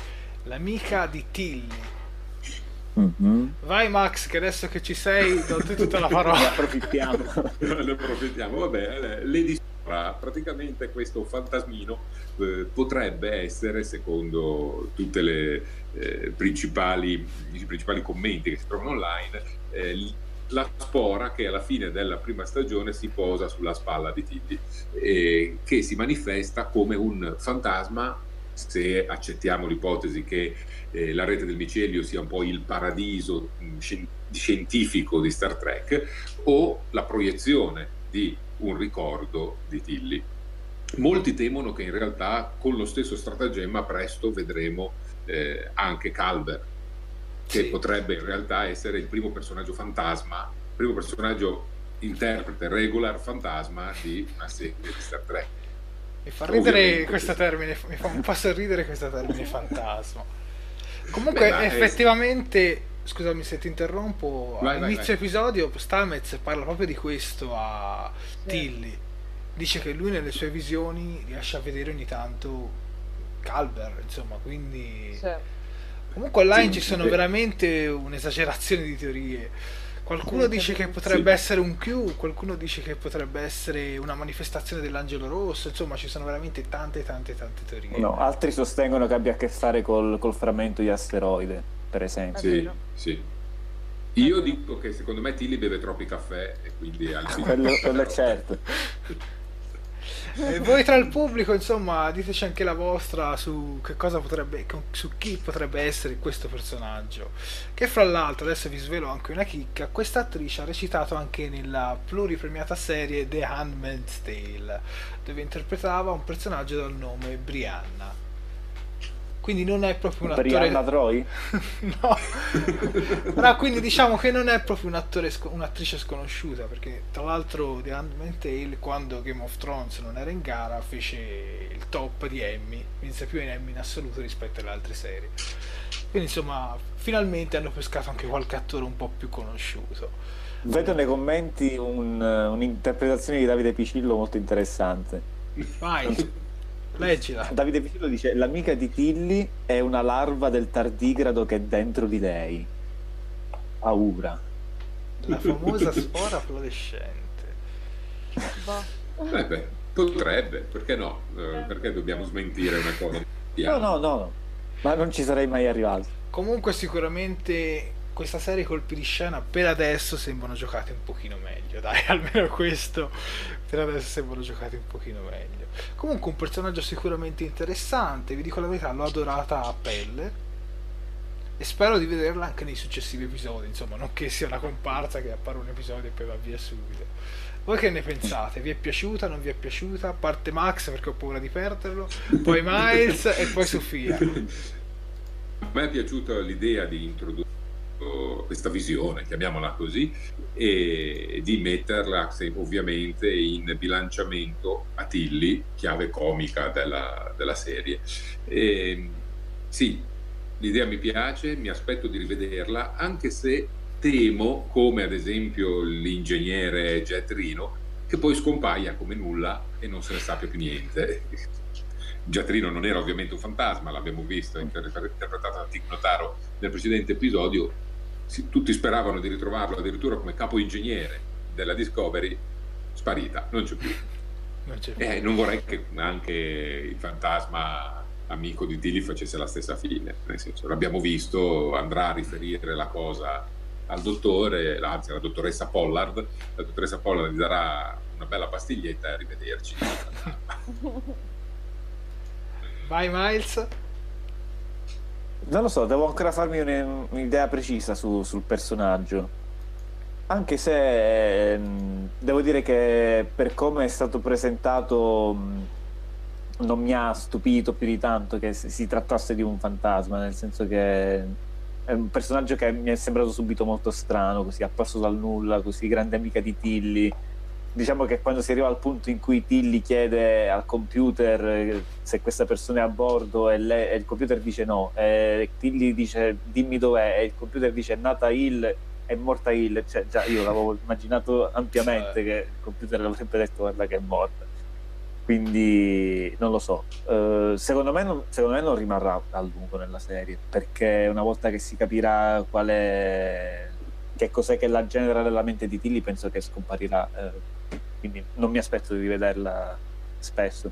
l'amica di Tilly. Mhm. Vai Max, che adesso che ci sei, do te tutta la Ne parola. [LAUGHS] approfittiamo. [LAUGHS] ne approfittiamo. Vabbè, Lady Sora, praticamente questo fantasmino eh, potrebbe essere, secondo tutte le eh, principali, i principali commenti che si trovano online, eh, la spora che alla fine della prima stagione si posa sulla spalla di Tilly e che si manifesta come un fantasma se accettiamo l'ipotesi che eh, la rete del micelio sia un po' il paradiso scien- scientifico di Star Trek o la proiezione di un ricordo di Tilly. Molti temono che in realtà con lo stesso stratagemma presto vedremo eh, anche Calver, che Sì. potrebbe in realtà essere il primo personaggio fantasma, il primo personaggio interprete regular fantasma di una serie di Star Trek. Mi fa ridere questo termine, mi fa un po' sorridere questo termine [LAUGHS] fantasma. Comunque, Beh, ma è- effettivamente, scusami se ti interrompo, Vai, vai, all'inizio vai. episodio Stamets parla proprio di questo a Tilly. Dice che lui nelle sue visioni riesce a vedere ogni tanto Calver, insomma, quindi... Sì. Comunque online Sì, ci sono sì. veramente un'esagerazione di teorie. Qualcuno Sì, dice che potrebbe Sì. essere un Q, qualcuno dice che potrebbe essere una manifestazione dell'angelo rosso, insomma ci sono veramente tante tante tante teorie. No, altri sostengono che abbia a che fare col, col frammento di asteroide, per esempio. Sì, sì. Io dico che secondo me Tilly beve troppi caffè e quindi [LAUGHS] Quello, quello è certo. [LAUGHS] E voi tra il pubblico, insomma, diteci anche la vostra su che cosa potrebbe, su chi potrebbe essere questo personaggio. Che fra l'altro, adesso vi svelo anche una chicca, questa attrice ha recitato anche nella pluripremiata serie The Handmaid's Tale, dove interpretava un personaggio dal nome Brianna. Quindi non è proprio un attore... Brianna Troy? [LAUGHS] no, però quindi diciamo che non è proprio un attore, sco- un'attrice sconosciuta perché tra l'altro The Handmaid's Tale quando Game of Thrones non era in gara fece il top di Emmy, vinse più in Emmy in assoluto rispetto alle altre serie. Quindi insomma finalmente hanno pescato anche qualche attore un po' più conosciuto. Vedo nei commenti un- un'interpretazione di Davide Picillo molto interessante. Vai, Leggila. Davide Piccolo dice: L'amica di Tilly è una larva del tardigrado che è dentro di lei. Paura. La famosa spora fluorescente. Eh beh, potrebbe, perché no? Eh, perché dobbiamo smentire una cosa? No, no, no, no, ma non ci sarei mai arrivato. Comunque sicuramente questa serie colpi di scena per adesso sembrano giocati un pochino meglio, dai, [LAUGHS] almeno questo per adesso sembrano giocati un pochino meglio. Comunque un personaggio sicuramente interessante, vi dico la verità, l'ho adorata a pelle e spero di vederla anche nei successivi episodi, insomma, non che sia una comparsa che appare un episodio e poi va via subito. Voi che ne pensate? Vi è piaciuta? Non vi è piaciuta? Parte Max perché ho paura di perderlo, poi Miles e poi Sofia. [LAUGHS] A me è piaciuta l'idea di introdurre questa visione, chiamiamola così, e di metterla ovviamente in bilanciamento a Tilly, chiave comica della, della serie. E, sì, l'idea mi piace, mi aspetto di rivederla, anche se temo, come ad esempio l'ingegnere Jet Rino, che poi scompaia come nulla e non se ne sappia più niente. [LAUGHS] Jet Rino non era ovviamente un fantasma, l'abbiamo visto, interpretato da Tic Notaro nel precedente episodio, tutti speravano di ritrovarlo addirittura come capo ingegnere della Discovery, sparita, non c'è più. Non, c'è più. Eh, non vorrei che anche il fantasma amico di Tilly facesse la stessa fine, nel senso l'abbiamo visto, andrà a riferire la cosa al dottore, anzi alla dottoressa Pollard, la dottoressa Pollard gli darà una bella pastiglietta e arrivederci. Vai Miles. Non lo so, devo ancora farmi un'idea precisa su, sul personaggio. Anche se ehm, devo dire che per come è stato presentato non mi ha stupito più di tanto che si trattasse di un fantasma, nel senso che è un personaggio che mi è sembrato subito molto strano, così apparso dal nulla, così grande amica di Tilly. Diciamo che quando si arriva al punto in cui Tilly chiede al computer eh, se questa persona è a bordo e, lei, e il computer dice no, Tilly dice dimmi dov'è e il computer dice è nata Hill è morta Hill, cioè già io l'avevo [LAUGHS] immaginato ampiamente che il computer avrebbe detto guarda che è morta quindi non lo so. Uh, secondo, me non, secondo, me non, rimarrà a lungo nella serie perché una volta che si capirà qual è che cos'è che la genera nella mente di Tilly, penso che scomparirà. Uh, quindi non mi aspetto di rivederla spesso.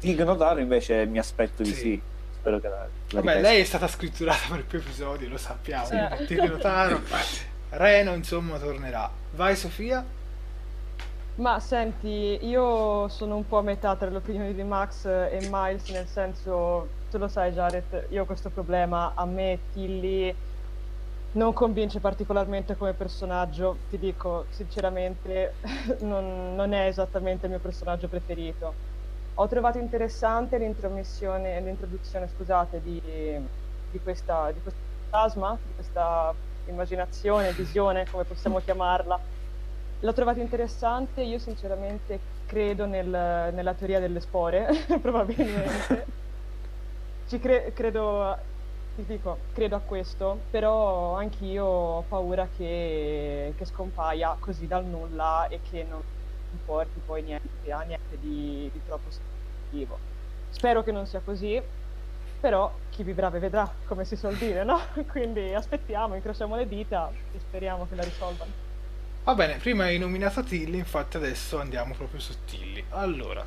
Tig Notaro invece mi aspetto di sì. sì. Spero che la, la Vabbè, lei è stata scritturata per più episodi, lo sappiamo. Sì. Tig Notaro, [LAUGHS] Reno insomma tornerà. Vai Sofia. Ma senti, io sono un po' a metà tra le opinioni di Max e Miles, nel senso, tu lo sai Jared, io ho questo problema, a me Tilly non convince particolarmente come personaggio, ti dico sinceramente, [LAUGHS] non, non è esattamente il mio personaggio preferito. Ho trovato interessante l'introduzione, scusate, di, di, questa, di questo fantasma, di questa immaginazione, visione, come possiamo chiamarla, L'ho trovato interessante, io sinceramente credo nel, nella teoria delle spore, [LAUGHS] probabilmente. [LAUGHS] Ci cre- credo, ti dico, credo a questo, però anch'io ho paura che, che scompaia così dal nulla e che non porti poi niente, a niente di, di troppo significativo. Spero che non sia così, però chi vivrà vedrà, come si suol dire, no? [LAUGHS] Quindi aspettiamo, incrociamo le dita e speriamo che la risolvano. Va bene, prima hai nominato Tilly, infatti adesso andiamo proprio su Tilly. Allora,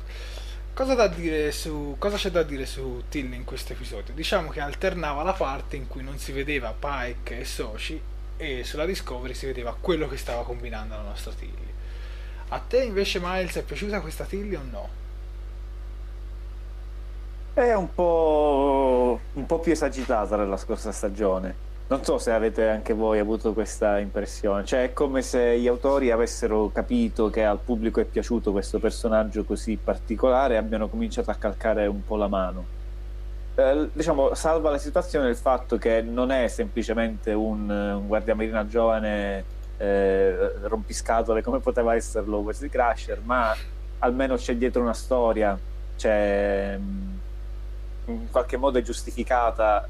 cosa, su, cosa c'è da dire su Tilly in questo episodio? Diciamo che alternava la parte in cui non si vedeva Pike e Soci e sulla Discovery si vedeva quello che stava combinando la nostra Tilly. A te invece Miles è piaciuta questa Tilly o no? È un po', un po' più esagitata nella scorsa stagione non so se avete anche voi avuto questa impressione, cioè è come se gli autori avessero capito che al pubblico è piaciuto questo personaggio così particolare e abbiano cominciato a calcare un po' la mano. Eh, diciamo, salva la situazione il fatto che non è semplicemente un, un guardiamarina giovane eh, rompiscatole come poteva esserlo Wesley Crusher, ma almeno c'è dietro una storia, c'è mm, in qualche modo è giustificata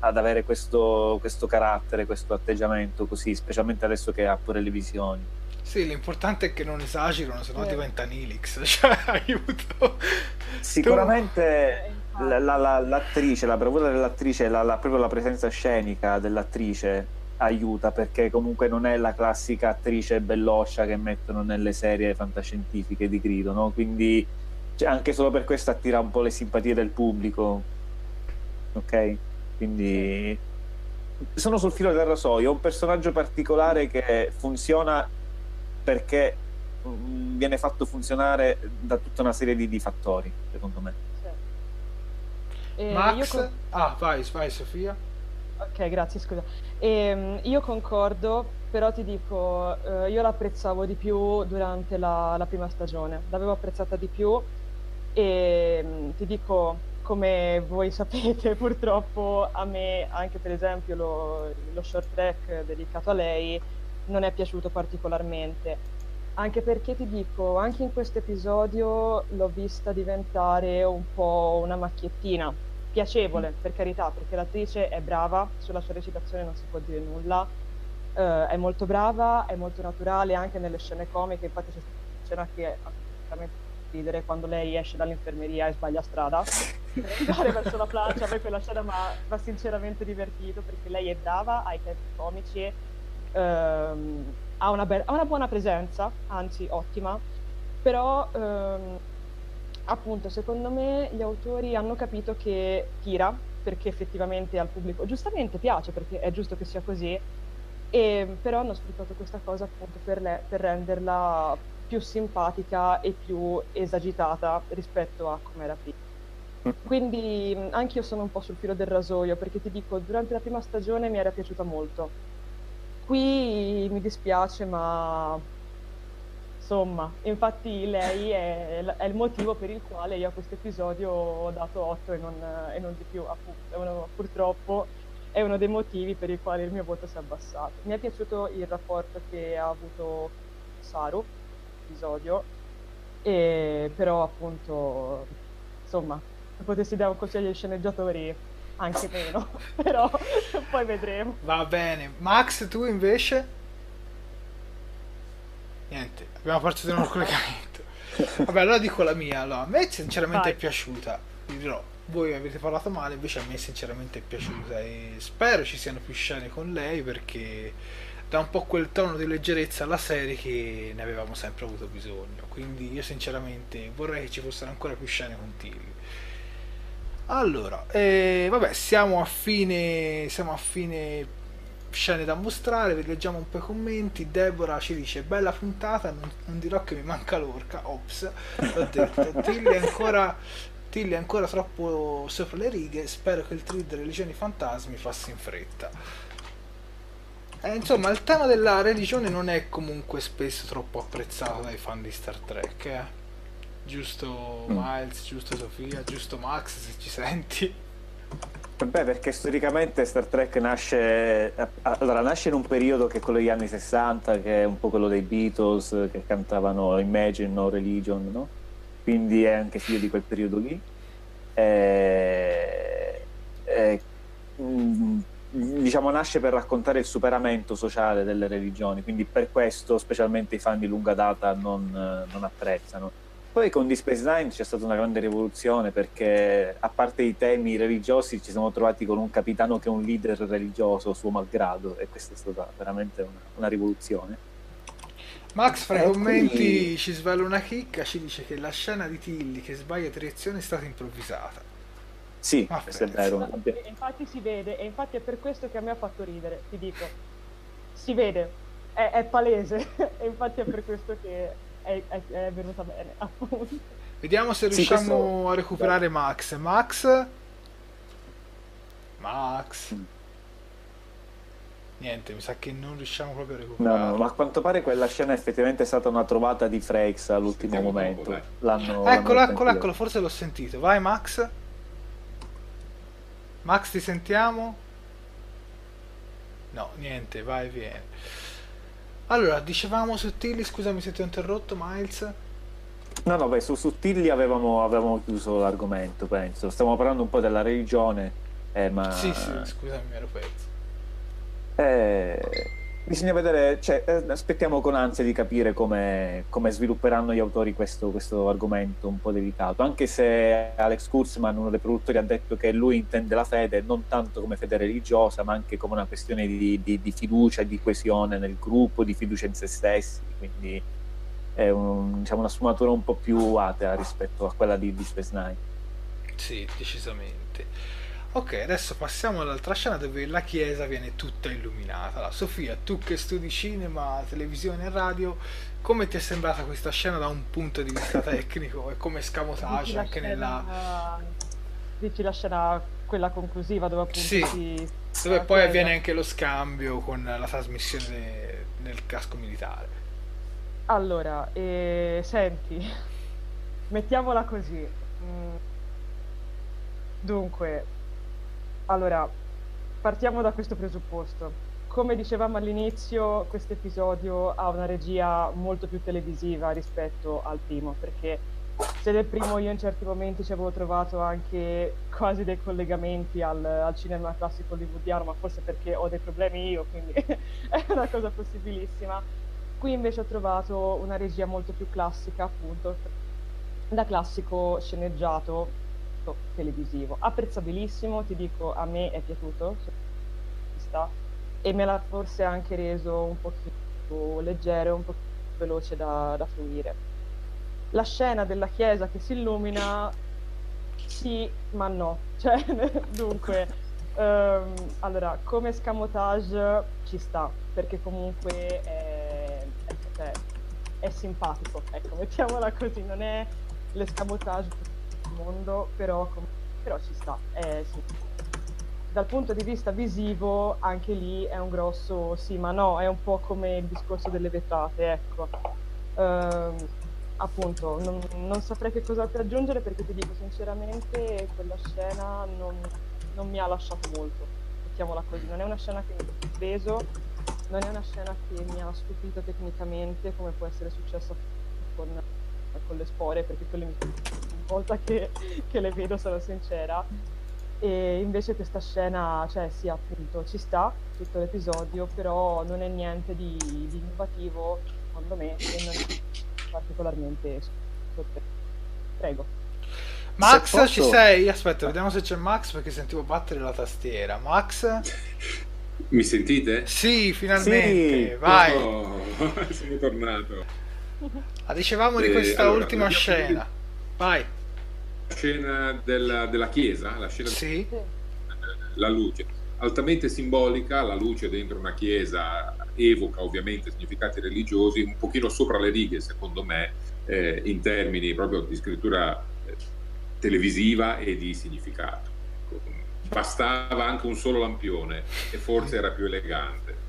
ad avere questo, questo, carattere, questo atteggiamento così, specialmente adesso che ha pure le visioni. Sì, l'importante è che non esagerano, sennò eh. diventa Nilix. [LAUGHS] Cioè, aiuto. Sicuramente tu... la, la, l'attrice, la bravura dell'attrice, la, proprio la presenza scenica dell'attrice aiuta perché comunque non è la classica attrice belloscia che mettono nelle serie fantascientifiche di grido, no? Quindi cioè, anche solo per questo attira un po' le simpatie del pubblico. Ok? Quindi sono sul filo del rasoio, un personaggio particolare che funziona perché mm, viene fatto funzionare da tutta una serie di, di fattori, secondo me. Sì. Eh, Max? Con... Ah, vai, vai Sofia. Ok, grazie, scusa. E, io concordo, però ti dico, eh, io l'apprezzavo di più durante la, la, prima stagione, l'avevo apprezzata di più e ti dico, come voi sapete, [LAUGHS] purtroppo a me, anche per esempio lo, lo short track dedicato a lei, non è piaciuto particolarmente. Anche perché ti dico, anche in questo episodio l'ho vista diventare un po' una macchiettina, piacevole per carità, perché l'attrice è brava, sulla sua recitazione non si può dire nulla, uh, è molto brava, è molto naturale anche nelle scene comiche, infatti c'è una che ha veramente ridere quando lei esce dall'infermeria e sbaglia strada. [LAUGHS] Andare verso la plancia, me quella scena mi ha sinceramente divertito perché lei è brava, ha i tempi comici, ehm, ha, una be- ha, una buona presenza, anzi ottima, però ehm, appunto secondo me gli autori hanno capito che tira perché effettivamente al pubblico giustamente piace perché è giusto che sia così e, però hanno sfruttato questa cosa appunto per, le, per renderla più simpatica e più esagitata rispetto a come era prima. Mm. Quindi anche io sono un po' sul filo del rasoio perché ti dico, durante la prima stagione mi era piaciuta molto. Qui mi dispiace, ma insomma, infatti lei è, è il motivo per il quale io a questo episodio ho dato 8 e non, e non di più, appunto, purtroppo è uno dei motivi per i quali il mio voto si è abbassato. Mi è piaciuto il rapporto che ha avuto Saru, episodio, e però appunto, insomma, se potessi dare un consiglio ai sceneggiatori anche meno, [LAUGHS] però [LAUGHS] poi vedremo. Va bene. Max, tu invece? Niente, abbiamo partito da un collegamento. Vabbè, allora dico la mia. Allora, a me sinceramente Vai. è piaciuta. Vi dirò, voi avete parlato male, invece a me sinceramente è piaciuta e spero ci siano più scene con lei perché dà un po' quel tono di leggerezza alla serie che ne avevamo sempre avuto bisogno. Quindi io sinceramente vorrei che ci fossero ancora più scene con Tilly. Allora, eh, vabbè, siamo a fine. Siamo a fine scene da mostrare, vi leggiamo un po' i commenti. Deborah ci dice: Bella puntata, non, non dirò che mi manca l'orca. Ops, l'ho detto. [LAUGHS] Tilly è ancora. Tilly è ancora troppo sopra le righe. Spero che il thrill delle legioni fantasmi passi in fretta. Eh, insomma, il tema della religione non è comunque spesso troppo apprezzato dai fan di Star Trek. Eh? Giusto mm. Miles, giusto Sofia, giusto Max se ci senti. Beh, perché storicamente Star Trek nasce, allora, nasce in un periodo che è quello degli anni 60, che è un po' quello dei Beatles, che cantavano Imagine, No Religion, no? Quindi è anche figlio di quel periodo lì. E, e, mm, diciamo, nasce per raccontare il superamento sociale delle religioni, quindi per questo specialmente i fan di lunga data non, non apprezzano. Poi con Deep Space Nine c'è stata una grande rivoluzione perché a parte i temi religiosi ci siamo trovati con un capitano che è un leader religioso suo malgrado e questa è stata veramente una, una rivoluzione. Max fra i eh, commenti quindi... ci svela una chicca, ci dice che la scena di Tilly che sbaglia direzione è stata improvvisata. Sì, ah, questo è vero. infatti si vede, e infatti è per questo che a me ha fatto ridere, ti dico. Si vede, è, è palese, [LAUGHS] e infatti è per questo che è, è, è venuta bene, [LAUGHS] appunto. Vediamo se riusciamo sì, questo... a recuperare Max. Max? Max? Mm. Niente, mi sa che non riusciamo proprio a recuperare. No, no, ma a quanto pare quella scena effettivamente è stata una trovata di Frakes all'ultimo momento. Poco, l'hanno, eccolo, eccolo, eccolo, forse l'ho sentito. Vai Max. Max ti sentiamo? No, niente, vai e vieni. Allora, dicevamo su Tilly, scusami se ti ho interrotto, Miles. No, no, beh, su, su Tilly avevamo, avevamo chiuso l'argomento, penso. Stavamo parlando un po' della religione, eh, ma... Sì, sì, scusami, mi ero perso. Eh, bisogna vedere, cioè, eh, aspettiamo con ansia di capire come, come svilupperanno gli autori questo, questo, argomento un po' delicato, anche se Alex Kurzman, uno dei produttori, ha detto che lui intende la fede non tanto come fede religiosa, ma anche come una questione di, di, di fiducia di coesione nel gruppo, di fiducia in se stessi, quindi è un, diciamo, una sfumatura un po' più atea rispetto a quella di, di Space Nine. Sì, decisamente. Ok, adesso passiamo all'altra scena dove la chiesa viene tutta illuminata. Allora, Sofia, tu che studi cinema, televisione e radio, come ti è sembrata questa scena da un punto di vista [LAUGHS] tecnico e come scamotage anche scena, nella... Dici la scena, quella conclusiva dove appunto sì, si... dove poi chiesa. avviene anche lo scambio con la trasmissione nel casco militare. Allora, eh, senti, mettiamola così. Mm. Dunque, allora, partiamo da questo presupposto. Come dicevamo all'inizio, questo episodio ha una regia molto più televisiva rispetto al primo, perché se nel primo io in certi momenti ci avevo trovato anche quasi dei collegamenti al, al cinema classico hollywoodiano, ma forse perché ho dei problemi io, quindi [LAUGHS] è una cosa possibilissima. Qui invece ho trovato una regia molto più classica, appunto, da classico sceneggiato prodotto televisivo. Apprezzabilissimo, ti dico, a me è piaciuto, e me l'ha forse anche reso un po' più leggero, un po' più veloce da, da fruire. La scena della chiesa che si illumina, sì, ma no. [LAUGHS] Cioè, dunque, um, allora, come scamotage ci sta, perché comunque è, è, cioè, è simpatico, ecco, mettiamola così, non è l'escamotage mondo, però, però ci sta. Eh, sì. Dal punto di vista visivo, anche lì è un grosso sì, ma no, è un po' come il discorso delle vetrate, ecco. Ehm, appunto, non, non, saprei che cosa altro aggiungere perché ti dico sinceramente, quella scena non, non mi ha lasciato molto, mettiamola così. Non è una scena che mi ha preso, non è una scena che mi ha stupito tecnicamente, come può essere successo con, con le spore, perché quelle mi volta che, che le vedo, sono sincera. E invece questa scena, cioè sì, appunto, ci sta tutto l'episodio, però non è niente di, di innovativo, secondo me, e non è particolarmente sorprendente. Prego. Max, posso... ci sei? Aspetta, vediamo se c'è Max perché sentivo battere la tastiera. Max? Mi sentite? Sì, finalmente, sì. vai. Oh, [LAUGHS] sono tornato. Ah, dicevamo di questa eh, allora, ultima scena. Vai scena della, della chiesa, la scena sì. la luce, altamente simbolica, la luce dentro una chiesa evoca ovviamente significati religiosi, un pochino sopra le righe secondo me, eh, in termini proprio di scrittura eh, televisiva e di significato. Bastava anche un solo lampione e forse era più elegante.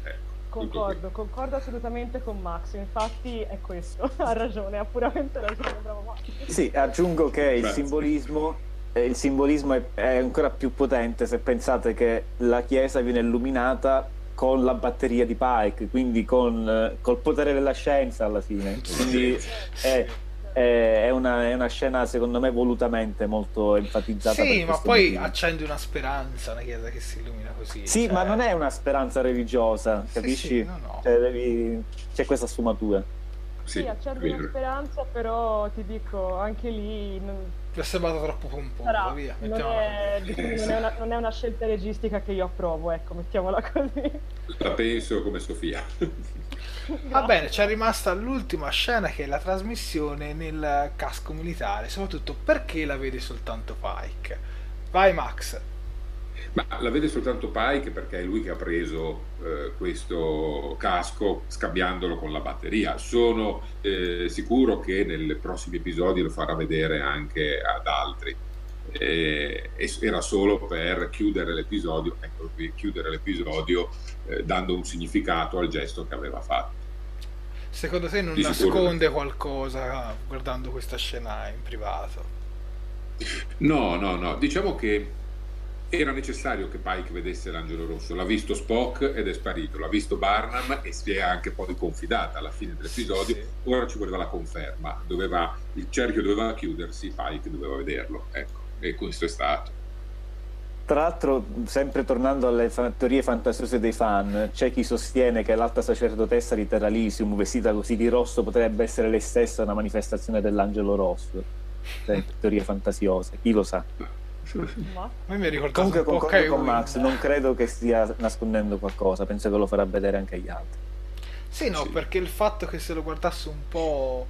Concordo, concordo assolutamente con Max, infatti è questo, [LAUGHS] ha ragione, ha puramente ragione, bravo Max. Sì, aggiungo che il simbolismo, eh, il simbolismo è, è, ancora più potente se pensate che la chiesa viene illuminata con la batteria di Pike, quindi con eh, col potere della scienza alla fine. Quindi è, è una, è, una, scena secondo me volutamente molto enfatizzata. Sì, ma poi motivo. accende una speranza, una chiesa che si illumina così. Sì, cioè... ma non è una speranza religiosa, capisci? Sì, sì, no, no. Cioè, devi... C'è questa sfumatura. Sì, sì accende una speranza, però ti dico, anche lì... Non... Ti è sembrato troppo pomposo, via. Non è, non, è una, non è una scelta registica che io approvo, ecco, mettiamola così. La penso come Sofia. [LAUGHS] [LAUGHS] Va bene, c'è rimasta l'ultima scena che è la trasmissione nel casco militare, soprattutto perché la vede soltanto Pike. Vai Max. Ma la vede soltanto Pike perché è lui che ha preso eh, questo casco scambiandolo con la batteria. Sono eh, sicuro che nei prossimi episodi lo farà vedere anche ad altri. Eh, era solo per chiudere l'episodio, ecco qui, chiudere l'episodio eh, dando un significato al gesto che aveva fatto. Secondo te non Di nasconde qualcosa guardando questa scena in privato? No, no, no, diciamo che era necessario che Pike vedesse l'angelo rosso. L'ha visto Spock ed è sparito, l'ha visto Barnum e si è anche poi confidata alla fine dell'episodio. Sì. Ora ci voleva la conferma, doveva, il cerchio doveva chiudersi, Pike doveva vederlo. Ecco, e questo è stato. Tra l'altro, sempre tornando alle fa- teorie fantasiose dei fan, c'è chi sostiene che l'alta sacerdotessa di Terralisium, vestita così di rosso, potrebbe essere lei stessa una manifestazione dell'angelo rosso. Sempre teorie fantasiose, chi lo sa. Ma? Mi ricordo Comunque concordo con Max, non credo che stia nascondendo qualcosa, penso che lo farà vedere anche agli altri. Sì, no, sì. perché il fatto che se lo guardasse un po'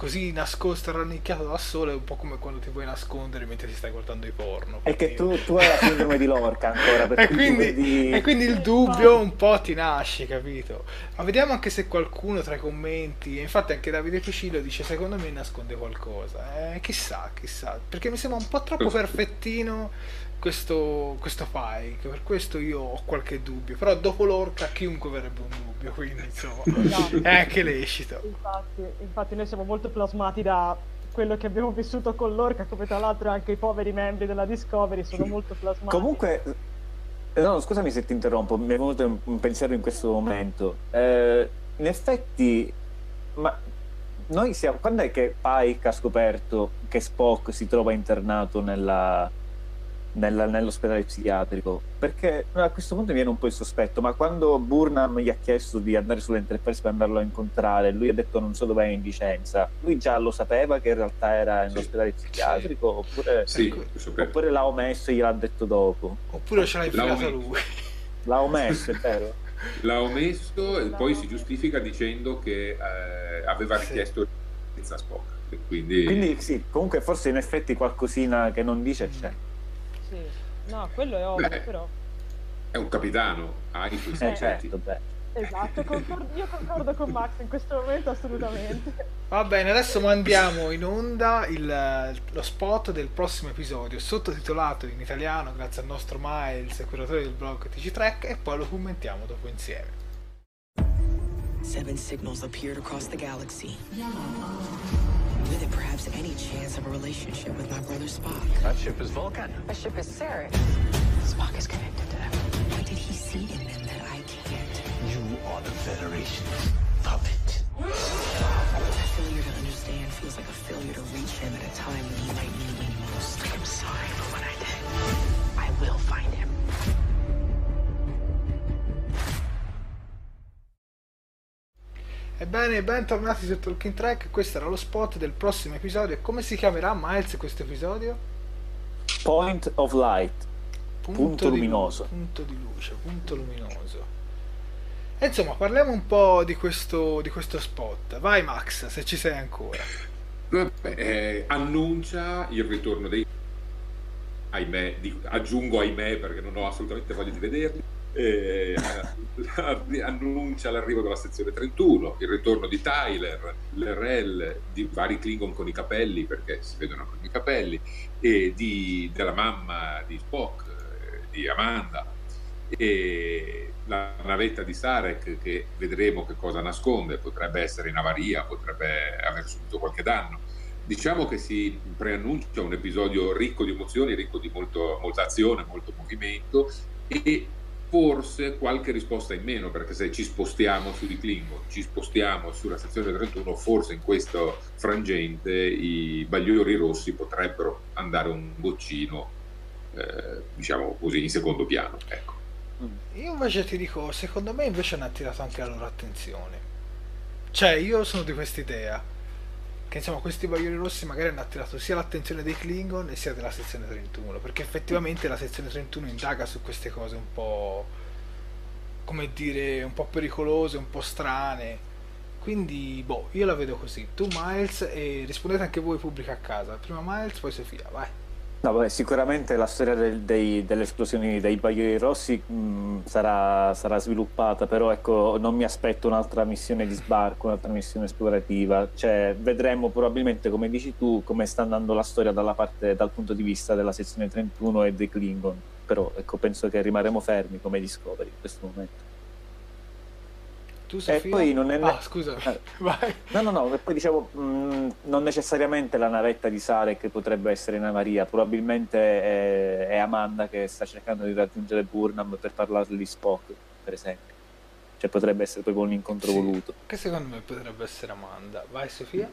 così nascosto e rannicchiato da solo è un po' come quando ti vuoi nascondere mentre ti stai guardando i porno. È che tu, tu hai la sindrome di Lorca ancora. [LAUGHS] e, quindi, vedi... e quindi il dubbio un po' ti nasce, capito? Ma vediamo anche se qualcuno tra i commenti, e infatti anche Davide Picillo dice secondo me nasconde qualcosa. Eh, chissà, chissà, perché mi sembra un po' troppo perfettino questo, questo Pike, per questo io ho qualche dubbio, però dopo l'orca chiunque avrebbe un dubbio, quindi insomma [LAUGHS] esatto. [LAUGHS] è anche lecito. Infatti, infatti noi siamo molto plasmati da quello che abbiamo vissuto con l'orca, come tra l'altro anche i poveri membri della Discovery sono molto plasmati. Comunque, eh, no, scusami se ti interrompo, mi è venuto un pensiero in questo momento. Eh, in effetti, ma noi siamo, quando è che Pike ha scoperto che Spock si trova internato nella, nella, nell'ospedale psichiatrico. Perché a questo punto mi viene un po' il sospetto ma quando Burnham gli ha chiesto di andare sull'Enterprise per andarlo a incontrare lui ha detto non so dov'è in licenza lui già lo sapeva che in realtà era in sì. ospedale psichiatrico sì. oppure, sì, oppure l'ha omesso e gliel'ha detto dopo. Oppure ce l'ha infilato lui. L'ha omesso è vero? [LAUGHS] L'ha omesso e poi si giustifica dicendo che eh, aveva richiesto senza Spock. Quindi... quindi sì comunque forse in effetti qualcosina che non dice c'è sì. No, quello è ovvio, beh, però. È un capitano, ha i suoi eh, certo, beh. Esatto, concordo, io concordo con Max in questo momento assolutamente. Va bene, adesso mandiamo in onda il, lo spot del prossimo episodio, sottotitolato in italiano grazie al nostro Miles, curatore del blog TG Trek, e poi lo commentiamo dopo insieme. Seven signals appeared across the galaxy. With it, perhaps any chance of a relationship with my brother Spock. That ship is Vulcan. My ship is Sarek. Spock is connected to them. What did he see in them that I can't? You are the Federation's puppet. A failure to understand feels like a failure to reach him at a time when he might need me most. I'm sorry for what I did. I will Ebbene, bentornati su Talking Track, questo era lo spot del prossimo episodio. Come si chiamerà Miles questo episodio? Point of Light. Punto, punto luminoso. punto di luce, punto luminoso. E insomma, parliamo un po' di questo, di questo spot. Vai Max, se ci sei ancora. Vabbè, eh, annuncia il ritorno dei... Ahimè, dico, aggiungo ahimè perché non ho assolutamente voglia di vederli eh, [LAUGHS] annuncia l'arrivo della sezione 31, il ritorno di Tyler, l'RL di vari Klingon con i capelli, perché si vedono con i capelli, e di, della mamma di Spock, eh, di Amanda, e la navetta di Sarek che vedremo che cosa nasconde, potrebbe essere in avaria, potrebbe aver subito qualche danno. Diciamo che si preannuncia un episodio ricco di emozioni, ricco di molto, molta azione, molto movimento e forse qualche risposta in meno, perché se ci spostiamo su di Klingon, ci spostiamo sulla sezione 31, forse in questo frangente i bagliori rossi potrebbero andare un goccino, eh, diciamo così, in secondo piano. Ecco. Io invece ti dico, secondo me invece hanno attirato anche la loro attenzione. Cioè, io sono di questa idea che insomma questi bagliori rossi magari hanno attirato sia l'attenzione dei Klingon sia della sezione 31 perché effettivamente la sezione 31 indaga su queste cose un po' come dire un po' pericolose un po' strane. Quindi boh io la vedo così. Tu Miles e rispondete anche voi pubblica a casa. Prima Miles poi Sofia vai No, beh, sicuramente la storia del, dei, delle esplosioni dei bagliori rossi mh, sarà, sarà, sviluppata, però ecco, non mi aspetto un'altra missione di sbarco, un'altra missione esplorativa. Cioè, vedremo probabilmente, come dici tu, come sta andando la storia parte, dal punto di vista della sezione 31 e dei Klingon. Però ecco, penso che rimarremo fermi come Discovery in questo momento. Tu Sofia? E poi non è... Ah, scusa, eh. [LAUGHS] vai. No, no, no, e poi diciamo, mh, non necessariamente la navetta di Sare che potrebbe essere una Maria, probabilmente è, è, Amanda che sta cercando di raggiungere Burnham per parlarle di Spock, per esempio. Cioè potrebbe essere proprio un incontro sì, voluto. Che secondo me potrebbe essere Amanda. Vai Sofia?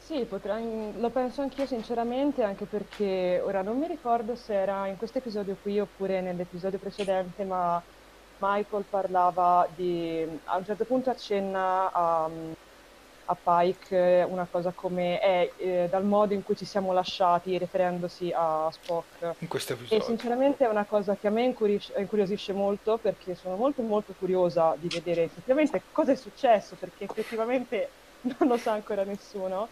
Sì, potrei, lo penso anch'io sinceramente, anche perché ora non mi ricordo se era in questo episodio qui oppure nell'episodio precedente, ma Michael parlava di, a un certo punto accenna a, a Pike una cosa come è eh, dal modo in cui ci siamo lasciati, riferendosi a Spock. In questo episodio. E sinceramente è una cosa che a me incuriosisce molto perché sono molto molto curiosa di vedere effettivamente cosa è successo, perché effettivamente [LAUGHS] non lo sa ancora nessuno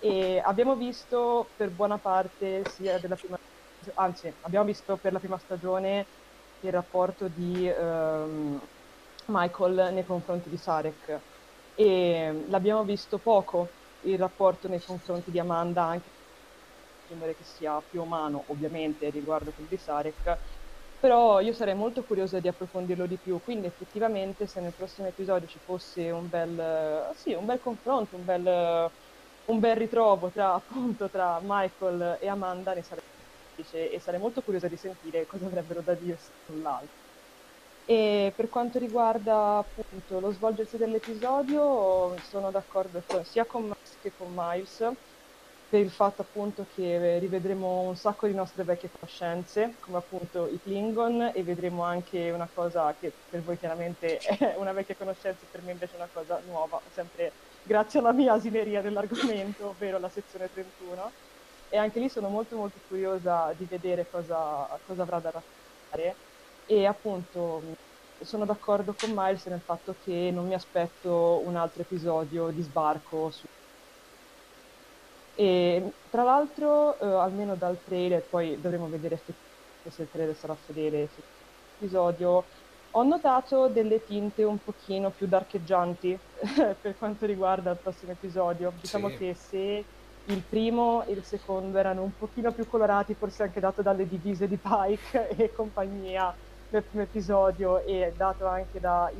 e abbiamo visto per buona parte sia della prima anzi abbiamo visto per la prima stagione il rapporto di um, Michael nei confronti di Sarek. E l'abbiamo visto poco il rapporto nei confronti di Amanda anche che sia più umano ovviamente riguardo quel di Sarek. Però io sarei molto curiosa di approfondirlo di più quindi effettivamente se nel prossimo episodio ci fosse un bel sì, un bel confronto un bel un bel ritrovo tra, [LAUGHS] appunto, tra Michael e Amanda ne sarei felice e sarei molto curiosa di sentire cosa avrebbero da dirsi sull'altro. E per quanto riguarda appunto lo svolgersi dell'episodio, sono d'accordo con, sia con Max che con Miles per il fatto appunto che rivedremo un sacco di nostre vecchie conoscenze, come appunto i Klingon, e vedremo anche una cosa che per voi chiaramente [LAUGHS] è una vecchia conoscenza, per me invece è una cosa nuova, sempre grazie alla mia asineria dell'argomento, ovvero la sezione 31. E anche lì sono molto molto curiosa di vedere cosa, cosa avrà da raccontare. E appunto sono d'accordo con Miles nel fatto che non mi aspetto un altro episodio di sbarco su e tra l'altro, eh, almeno dal trailer, poi dovremo vedere se il trailer sarà fedele sull'episodio, ho notato delle tinte un pochino più darcheggianti [LAUGHS] per quanto riguarda il prossimo episodio. Diciamo sì. che se il primo e il secondo erano un pochino più colorati, forse anche dato dalle divise di Pike [LAUGHS] e compagnia nel primo episodio e dato anche dal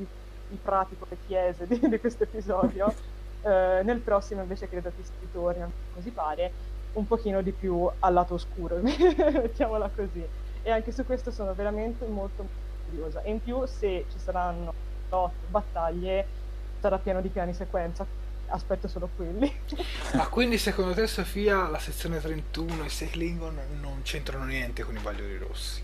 pratico e chiese di, di questo episodio, [LAUGHS] eh, nel prossimo invece credo che si ritorni, così pare, un pochino di più al lato oscuro, [LAUGHS] mettiamola così. E anche su questo sono veramente molto curiosa. E in più, se ci saranno lotte, battaglie, sarà pieno di piani sequenza. Aspetto solo quelli. [LAUGHS] Ma quindi secondo te, Sofia, la sezione 31 e 6 Klingon non c'entrano niente con i Bagliori Rossi?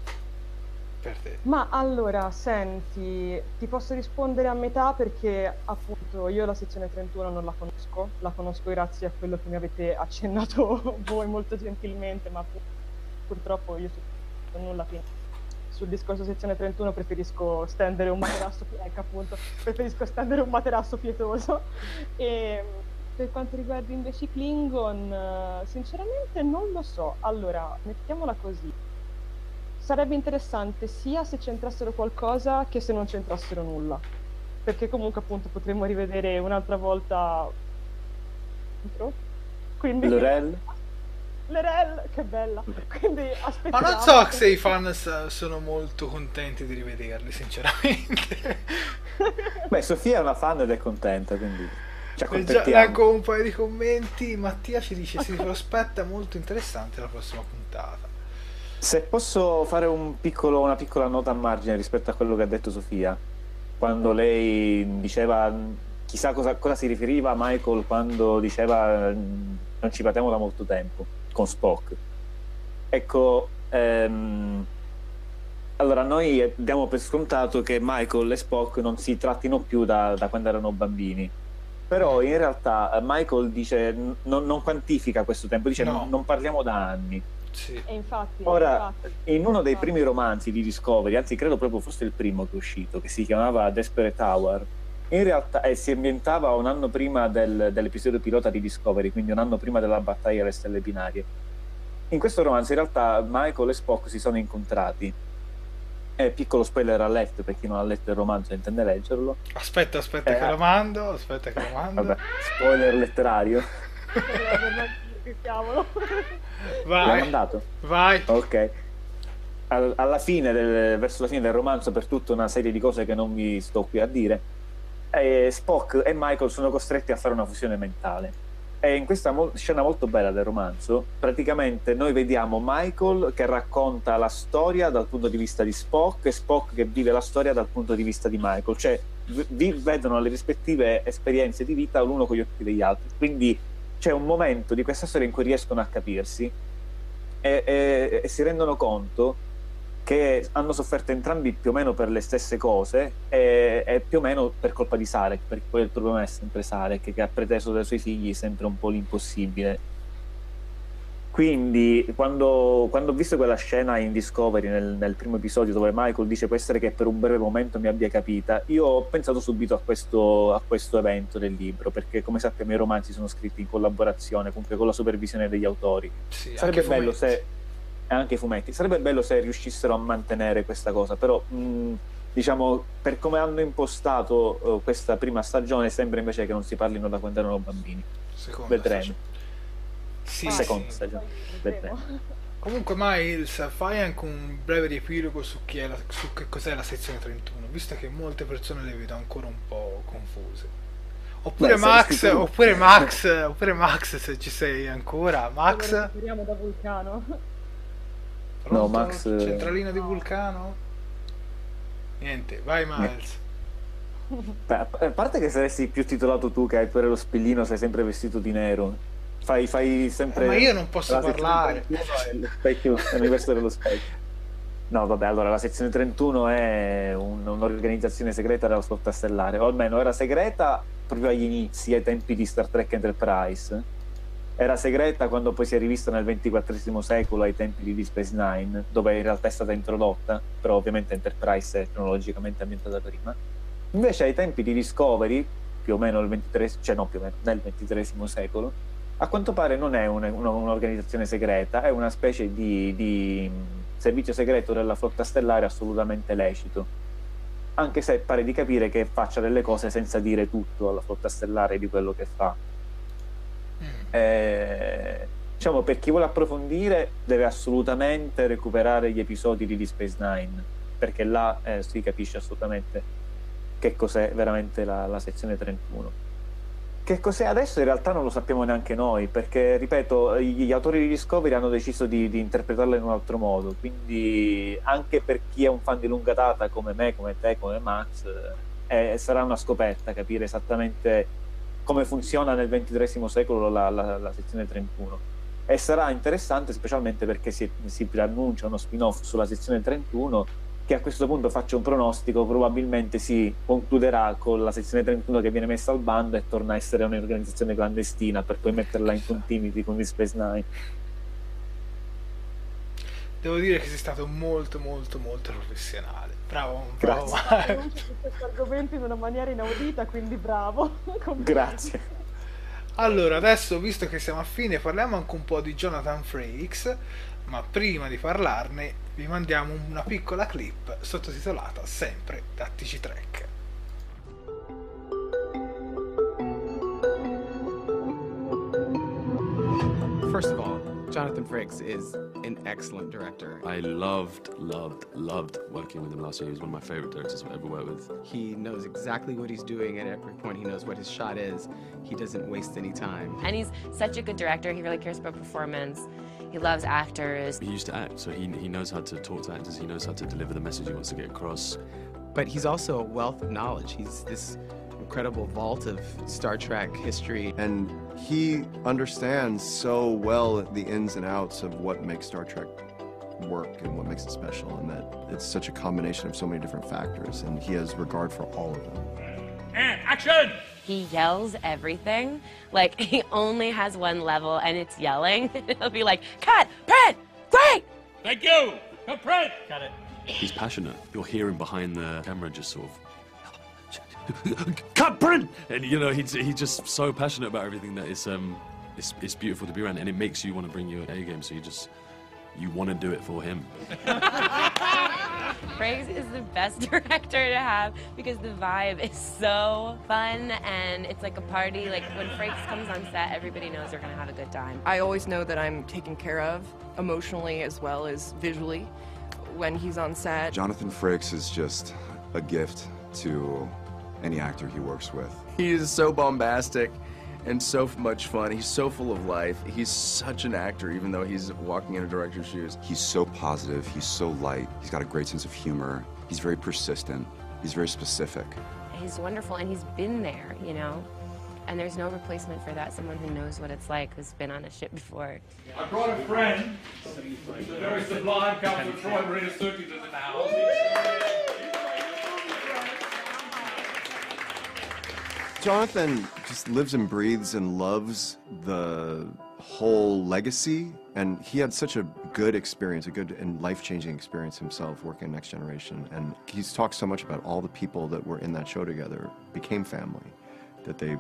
Per te? Ma allora, senti, ti posso rispondere a metà perché appunto io la sezione 31 non la conosco, la conosco grazie a quello che mi avete accennato [LAUGHS] voi molto gentilmente, ma purtroppo io su nulla penso sul discorso sezione 31 preferisco stendere un materasso, ecco appunto, preferisco stendere un materasso pietoso. [LAUGHS] E per quanto riguarda invece i Klingon, sinceramente non lo so. Allora, mettiamola così. Sarebbe interessante sia se c'entrassero qualcosa che se non c'entrassero nulla. Perché comunque appunto potremmo rivedere un'altra volta... Quindi... Lorel? Lerel, che bella. Quindi aspettiamo. Ma non so se i fan sono molto contenti di rivederli, sinceramente. [LAUGHS] Beh, Sofia è una fan ed è contenta, quindi ci accontentiamo. Leggo un paio di commenti. Mattia ci dice si prospetta molto interessante la prossima puntata. Se posso fare un piccolo, una piccola nota a margine rispetto a quello che ha detto Sofia, quando lei diceva chissà cosa, cosa si riferiva a Michael quando diceva non ci parliamo da molto tempo con Spock. Ecco, ehm, allora noi diamo per scontato che Michael e Spock non si trattino più da, da quando erano bambini. Però in realtà Michael dice non, non quantifica questo tempo, dice no. non, non parliamo da anni. Sì. Infatti, Ora, infatti, in uno dei primi romanzi di Discovery, anzi credo proprio fosse il primo che è uscito, che si chiamava Desperate Hour, in realtà eh, si ambientava un anno prima del, dell'episodio pilota di Discovery, quindi un anno prima della battaglia alle stelle binarie. In questo romanzo in realtà Michael e Spock si sono incontrati. Eh, piccolo spoiler a letto per chi non ha letto il romanzo e intende leggerlo. Aspetta, aspetta eh, che lo mando, aspetta che lo mando. Vabbè, spoiler letterario. che cavolo. Vai. L'hai mandato? Vai. Ok. alla fine del, verso la fine del romanzo, per tutta una serie di cose che non vi sto qui a dire, e Spock e Michael sono costretti a fare una fusione mentale. E in questa mo- scena molto bella del romanzo, praticamente noi vediamo Michael che racconta la storia dal punto di vista di Spock e Spock che vive la storia dal punto di vista di Michael, cioè v- vedono le rispettive esperienze di vita l'uno con gli occhi degli altri. Quindi c'è un momento di questa storia in cui riescono a capirsi e, e, e si rendono conto che hanno sofferto entrambi più o meno per le stesse cose e, e più o meno per colpa di Sarek, perché poi il problema è sempre Sarek che ha preteso dai suoi figli sempre un po' l'impossibile. Quindi quando, quando ho visto quella scena in Discovery nel, nel, primo episodio dove Michael dice può essere che per un breve momento mi abbia capita, io ho pensato subito a questo, a questo evento del libro, perché come sappiamo i romanzi sono scritti in collaborazione, comunque con la supervisione degli autori. Sì, Sarebbe bello se e anche i fumetti. Sarebbe bello se riuscissero a mantenere questa cosa, però mh, diciamo per come hanno impostato uh, questa prima stagione sembra invece che non si parlino da quando erano bambini. Seconda Vedremo. Stagione. Sì, seconda sì. stagione. Vedremo. Comunque Miles, fai anche un breve riepilogo su, chi è la, su che cos'è la sezione 31, visto che molte persone le vedo ancora un po' confuse. Oppure Beh, Max, oppure Max, oppure Max se ci sei ancora. Max? Lo recuperiamo da Vulcano. Pronto? Max, eh. Centralina di Vulcano? Niente, vai Miles. Beh, a parte che saresti più titolato tu che hai pure lo spillino, sei sempre vestito di nero. Fai, fai sempre. Eh, ma io non posso parlare. 31 è lo specchio, è l'universo dello specchio. No, vabbè, allora la sezione 31 è un- un'organizzazione segreta della flotta stellare, o almeno era segreta proprio agli inizi, ai tempi di Star Trek Enterprise. Era segreta quando poi si è rivista nel XXIV secolo, ai tempi di Deep Space Nine, dove in realtà è stata introdotta, però ovviamente Enterprise è cronologicamente ambientata prima. Invece ai tempi di Discovery, più o meno XXIII, cioè no più o meno, nel XXIII secolo, a quanto pare non è un- un- un'organizzazione segreta, è una specie di, di, servizio segreto della flotta stellare assolutamente lecito. Anche se pare di capire che faccia delle cose senza dire tutto alla flotta stellare di quello che fa. Eh, diciamo, per chi vuole approfondire deve assolutamente recuperare gli episodi di Deep Space Nine, perché là eh, si capisce assolutamente che cos'è veramente la, la sezione 31. Che cos'è adesso in realtà non lo sappiamo neanche noi, perché ripeto, gli autori di Discovery hanno deciso di, di interpretarla in un altro modo, quindi anche per chi è un fan di lunga data come me, come te, come Max, eh, sarà una scoperta capire esattamente come funziona nel XXIII secolo la, la- la sezione 31. E sarà interessante specialmente perché si, si preannuncia uno spin-off sulla sezione 31 che a questo punto faccio un pronostico, probabilmente si concluderà con la sezione 31 che viene messa al bando e torna a essere un'organizzazione clandestina per poi metterla in continuity con Deep Space Nine. Devo dire che sei stato molto molto molto professionale. Bravo, bravo. Grazie. Pronuncia questo argomento in una maniera inaudita, quindi bravo. [LAUGHS] Grazie. Allora, adesso visto che siamo a fine, parliamo anche un po' di Jonathan Frakes, ma prima di parlarne vi mandiamo una piccola clip sottotitolata sempre da TC Trek. First of all, Jonathan Frakes is an excellent director. I loved, loved, loved working with him last year. He was one of my favorite directors I've ever worked with. He knows exactly what he's doing at every point. He knows what his shot is. He doesn't waste any time. And he's such a good director. He really cares about performance. He loves actors. He used to act, so he, he knows how to talk to actors. He knows how to deliver the message he wants to get across. But he's also a wealth of knowledge. He's this incredible vault of Star Trek history. And he understands so well the ins and outs of what makes Star Trek work and what makes it special, and that it's such a combination of so many different factors, and he has regard for all of them. And action! He yells everything. Like [LAUGHS] he only has one level and it's yelling. [LAUGHS] He'll be like, cut, print, great. Thank you! No print! Got it. He's passionate. You'll hear him behind the camera just sort of. Cut print! And you know, he's, he's just so passionate about everything that it's, um, it's, it's beautiful to be around and it makes you want to bring your A game, so you just. You want to do it for him. [LAUGHS] Frakes is the best [LAUGHS] director to have because the vibe is so fun and it's like a party. Like when Frakes comes on set, everybody knows they're gonna have a good time. I always know that I'm taken care of emotionally as well as visually when he's on set. Jonathan Frakes is just a gift to any actor he works with. He is so bombastic and so much fun. He's so full of life. He's such an actor, even though he's walking in a director's shoes. He's so positive, he's so light, he's got a great sense of humor, he's very persistent, he's very specific. He's wonderful and he's been there, you know. And there's no replacement for that. Someone who knows what it's like, who's been on a ship before. I brought a friend. The very sublime Council Troy Marina Surtees is in the house. Jonathan just lives and breathes and loves the whole legacy, and he had such a good experience, a good and life-changing experience himself working Next Generation. And he's talked so much about all the people that were in that show together became family, that they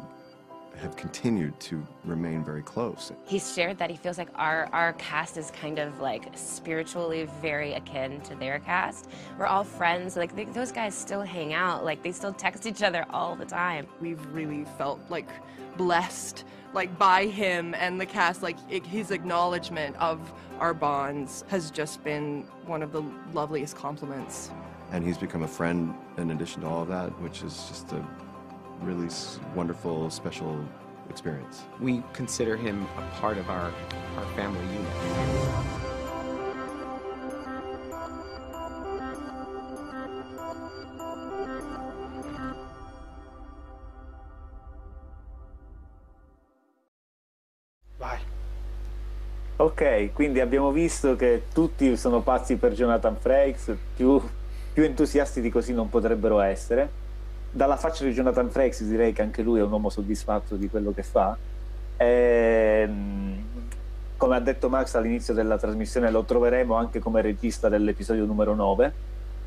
have continued to remain very close. He's shared that he feels like our, our cast is kind of like spiritually very akin to their cast. We're all friends. Like they, those guys still hang out. Like they still text each other all the time. We've really felt like blessed like by him and the cast like it, his acknowledgement of our bonds has just been one of the loveliest compliments And he's become a friend in addition to all of that, which is just a really wonderful, special experience. We consider him a part of our, our family unit. Vai. Ok, quindi abbiamo visto che tutti sono pazzi per Jonathan Frakes, più, più entusiasti di così non potrebbero essere. Dalla faccia di Jonathan Frakes direi che anche lui è un uomo soddisfatto di quello che fa. Ehm, come ha detto Max all'inizio della trasmissione, lo troveremo anche come regista dell'episodio numero 9,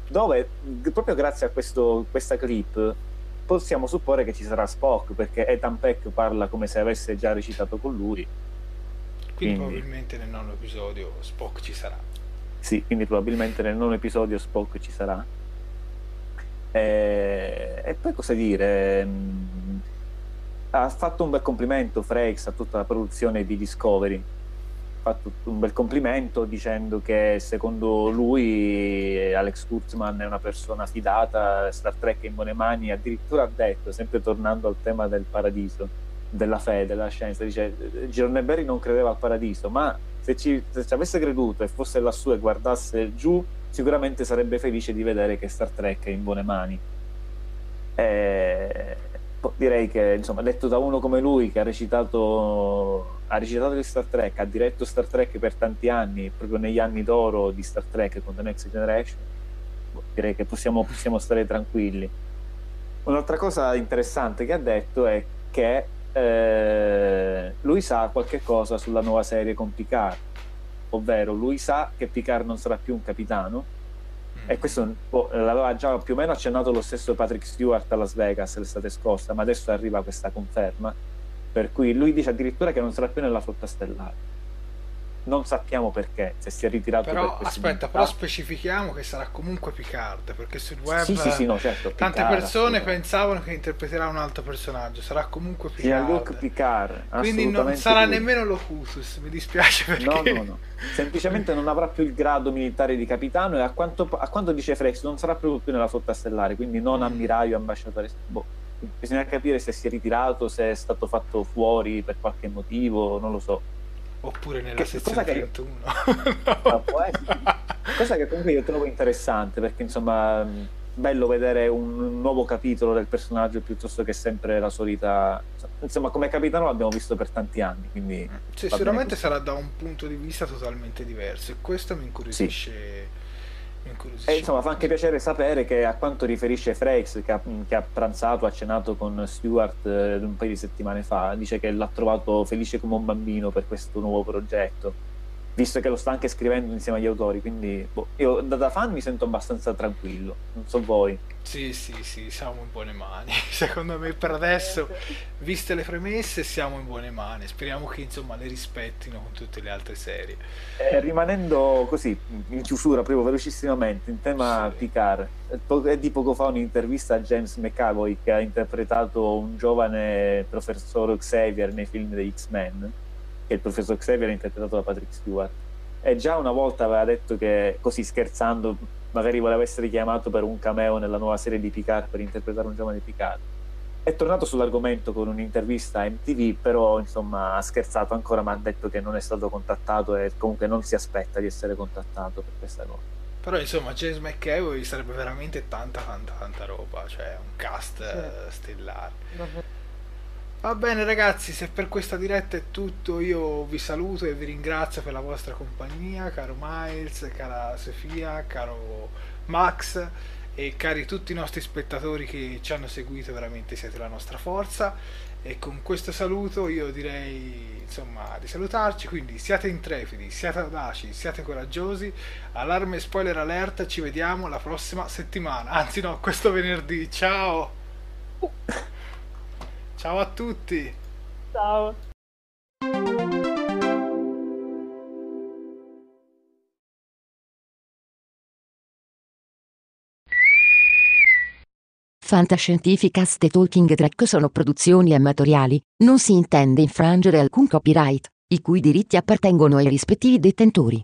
dove proprio grazie a questo- questa clip possiamo supporre che ci sarà Spock, perché Ethan Peck parla come se avesse già recitato con lui. Quindi, Quindi- probabilmente nel nono episodio Spock ci sarà. Sì, quindi probabilmente nel nono episodio Spock ci sarà. E, e poi cosa dire? Mm, Ha fatto un bel complimento Frakes a tutta la produzione di Discovery. Ha fatto un bel complimento dicendo che secondo lui eh, Alex Kurtzman è una persona fidata, Star Trek è in buone mani. Addirittura ha detto, sempre tornando al tema del paradiso, della fede, della scienza, dice Girone Berry non credeva al paradiso, ma se ci, se ci avesse creduto e fosse lassù e guardasse giù, sicuramente sarebbe felice di vedere che Star Trek è in buone mani. E, boh, direi che, insomma, detto da uno come lui che ha recitato, ha recitato di Star Trek, ha diretto Star Trek per tanti anni, proprio negli anni d'oro di Star Trek con The Next Generation, boh, direi che possiamo, possiamo stare tranquilli. Un'altra cosa interessante che ha detto è che eh, lui sa qualche cosa sulla nuova serie con Picard, ovvero lui sa che Picard non sarà più un capitano e questo boh, l'aveva già più o meno accennato lo stesso Patrick Stewart a Las Vegas l'estate scorsa, ma adesso arriva questa conferma, per cui lui dice addirittura che non sarà più nella flotta stellare. Non sappiamo perché, se si è ritirato per Però questi aspetta, però specifichiamo che sarà comunque Picard, perché sul web Sì, sì, sì, no, certo, tante Picard, persone pensavano che interpreterà un altro personaggio, sarà comunque Jean-Luc Picard. Picard, Quindi non sarà lui. nemmeno Locutus, mi dispiace perché... No, no, no. Semplicemente non avrà più il grado militare di capitano e a quanto, a quanto dice Frex non sarà proprio più nella flotta stellare, quindi non ammiraglio, ambasciatore. Boh. Bisogna capire se si è ritirato, se è stato fatto fuori per qualche motivo, non lo so. Oppure nella Che- sezione cosa che io- 31. Ma può essere. Cosa che comunque io trovo interessante perché insomma bello vedere un nuovo capitolo del personaggio piuttosto che sempre la solita insomma come capitano l'abbiamo visto per tanti anni quindi Sì, sicuramente sarà da un punto di vista totalmente diverso e questo mi incuriosisce. Mi incuriosisce E insomma fa anche piacere sapere che a quanto riferisce Frakes che ha, che ha pranzato, ha cenato con Stewart eh, un paio di settimane fa, dice che l'ha trovato felice come un bambino per questo nuovo progetto, visto che lo sta anche scrivendo insieme agli autori, quindi boh, io da, da fan mi sento abbastanza tranquillo, non so voi. Sì, sì, sì, siamo in buone mani. [LAUGHS] Secondo me per adesso, viste le premesse, siamo in buone mani. Speriamo che insomma le rispettino con tutte le altre serie. Eh, rimanendo così in chiusura, proprio velocissimamente, in tema Picard, eh, è di poco fa un'intervista a James McAvoy che ha interpretato un giovane professor Xavier nei film degli X-Men, che il professor Xavier è interpretato da Patrick Stewart. E già una volta aveva detto che, così scherzando, magari voleva essere chiamato per un cameo nella nuova serie di Picard per interpretare un giovane Picard. È tornato sull'argomento con un'intervista a MTV, però insomma ha scherzato ancora, ma ha detto che non è stato contattato e comunque non si aspetta di essere contattato per questa cosa. Però insomma James McAvoy sarebbe veramente tanta tanta tanta roba, cioè un cast eh, stellare. Va bene ragazzi, se per questa diretta è tutto, io vi saluto e vi ringrazio per la vostra compagnia, caro Miles, cara Sofia, caro Max e cari tutti i nostri spettatori che ci hanno seguito, veramente siete la nostra forza. E con questo saluto io direi insomma di salutarci, quindi siate intrepidi, siate audaci, siate coraggiosi. Allarme spoiler alert, ci vediamo la prossima settimana, anzi no, questo venerdì. Ciao! [LAUGHS] Ciao a tutti! Ciao! Fantascientificast e Talking Track sono produzioni amatoriali, non si intende infrangere alcun copyright, i cui diritti appartengono ai rispettivi detentori.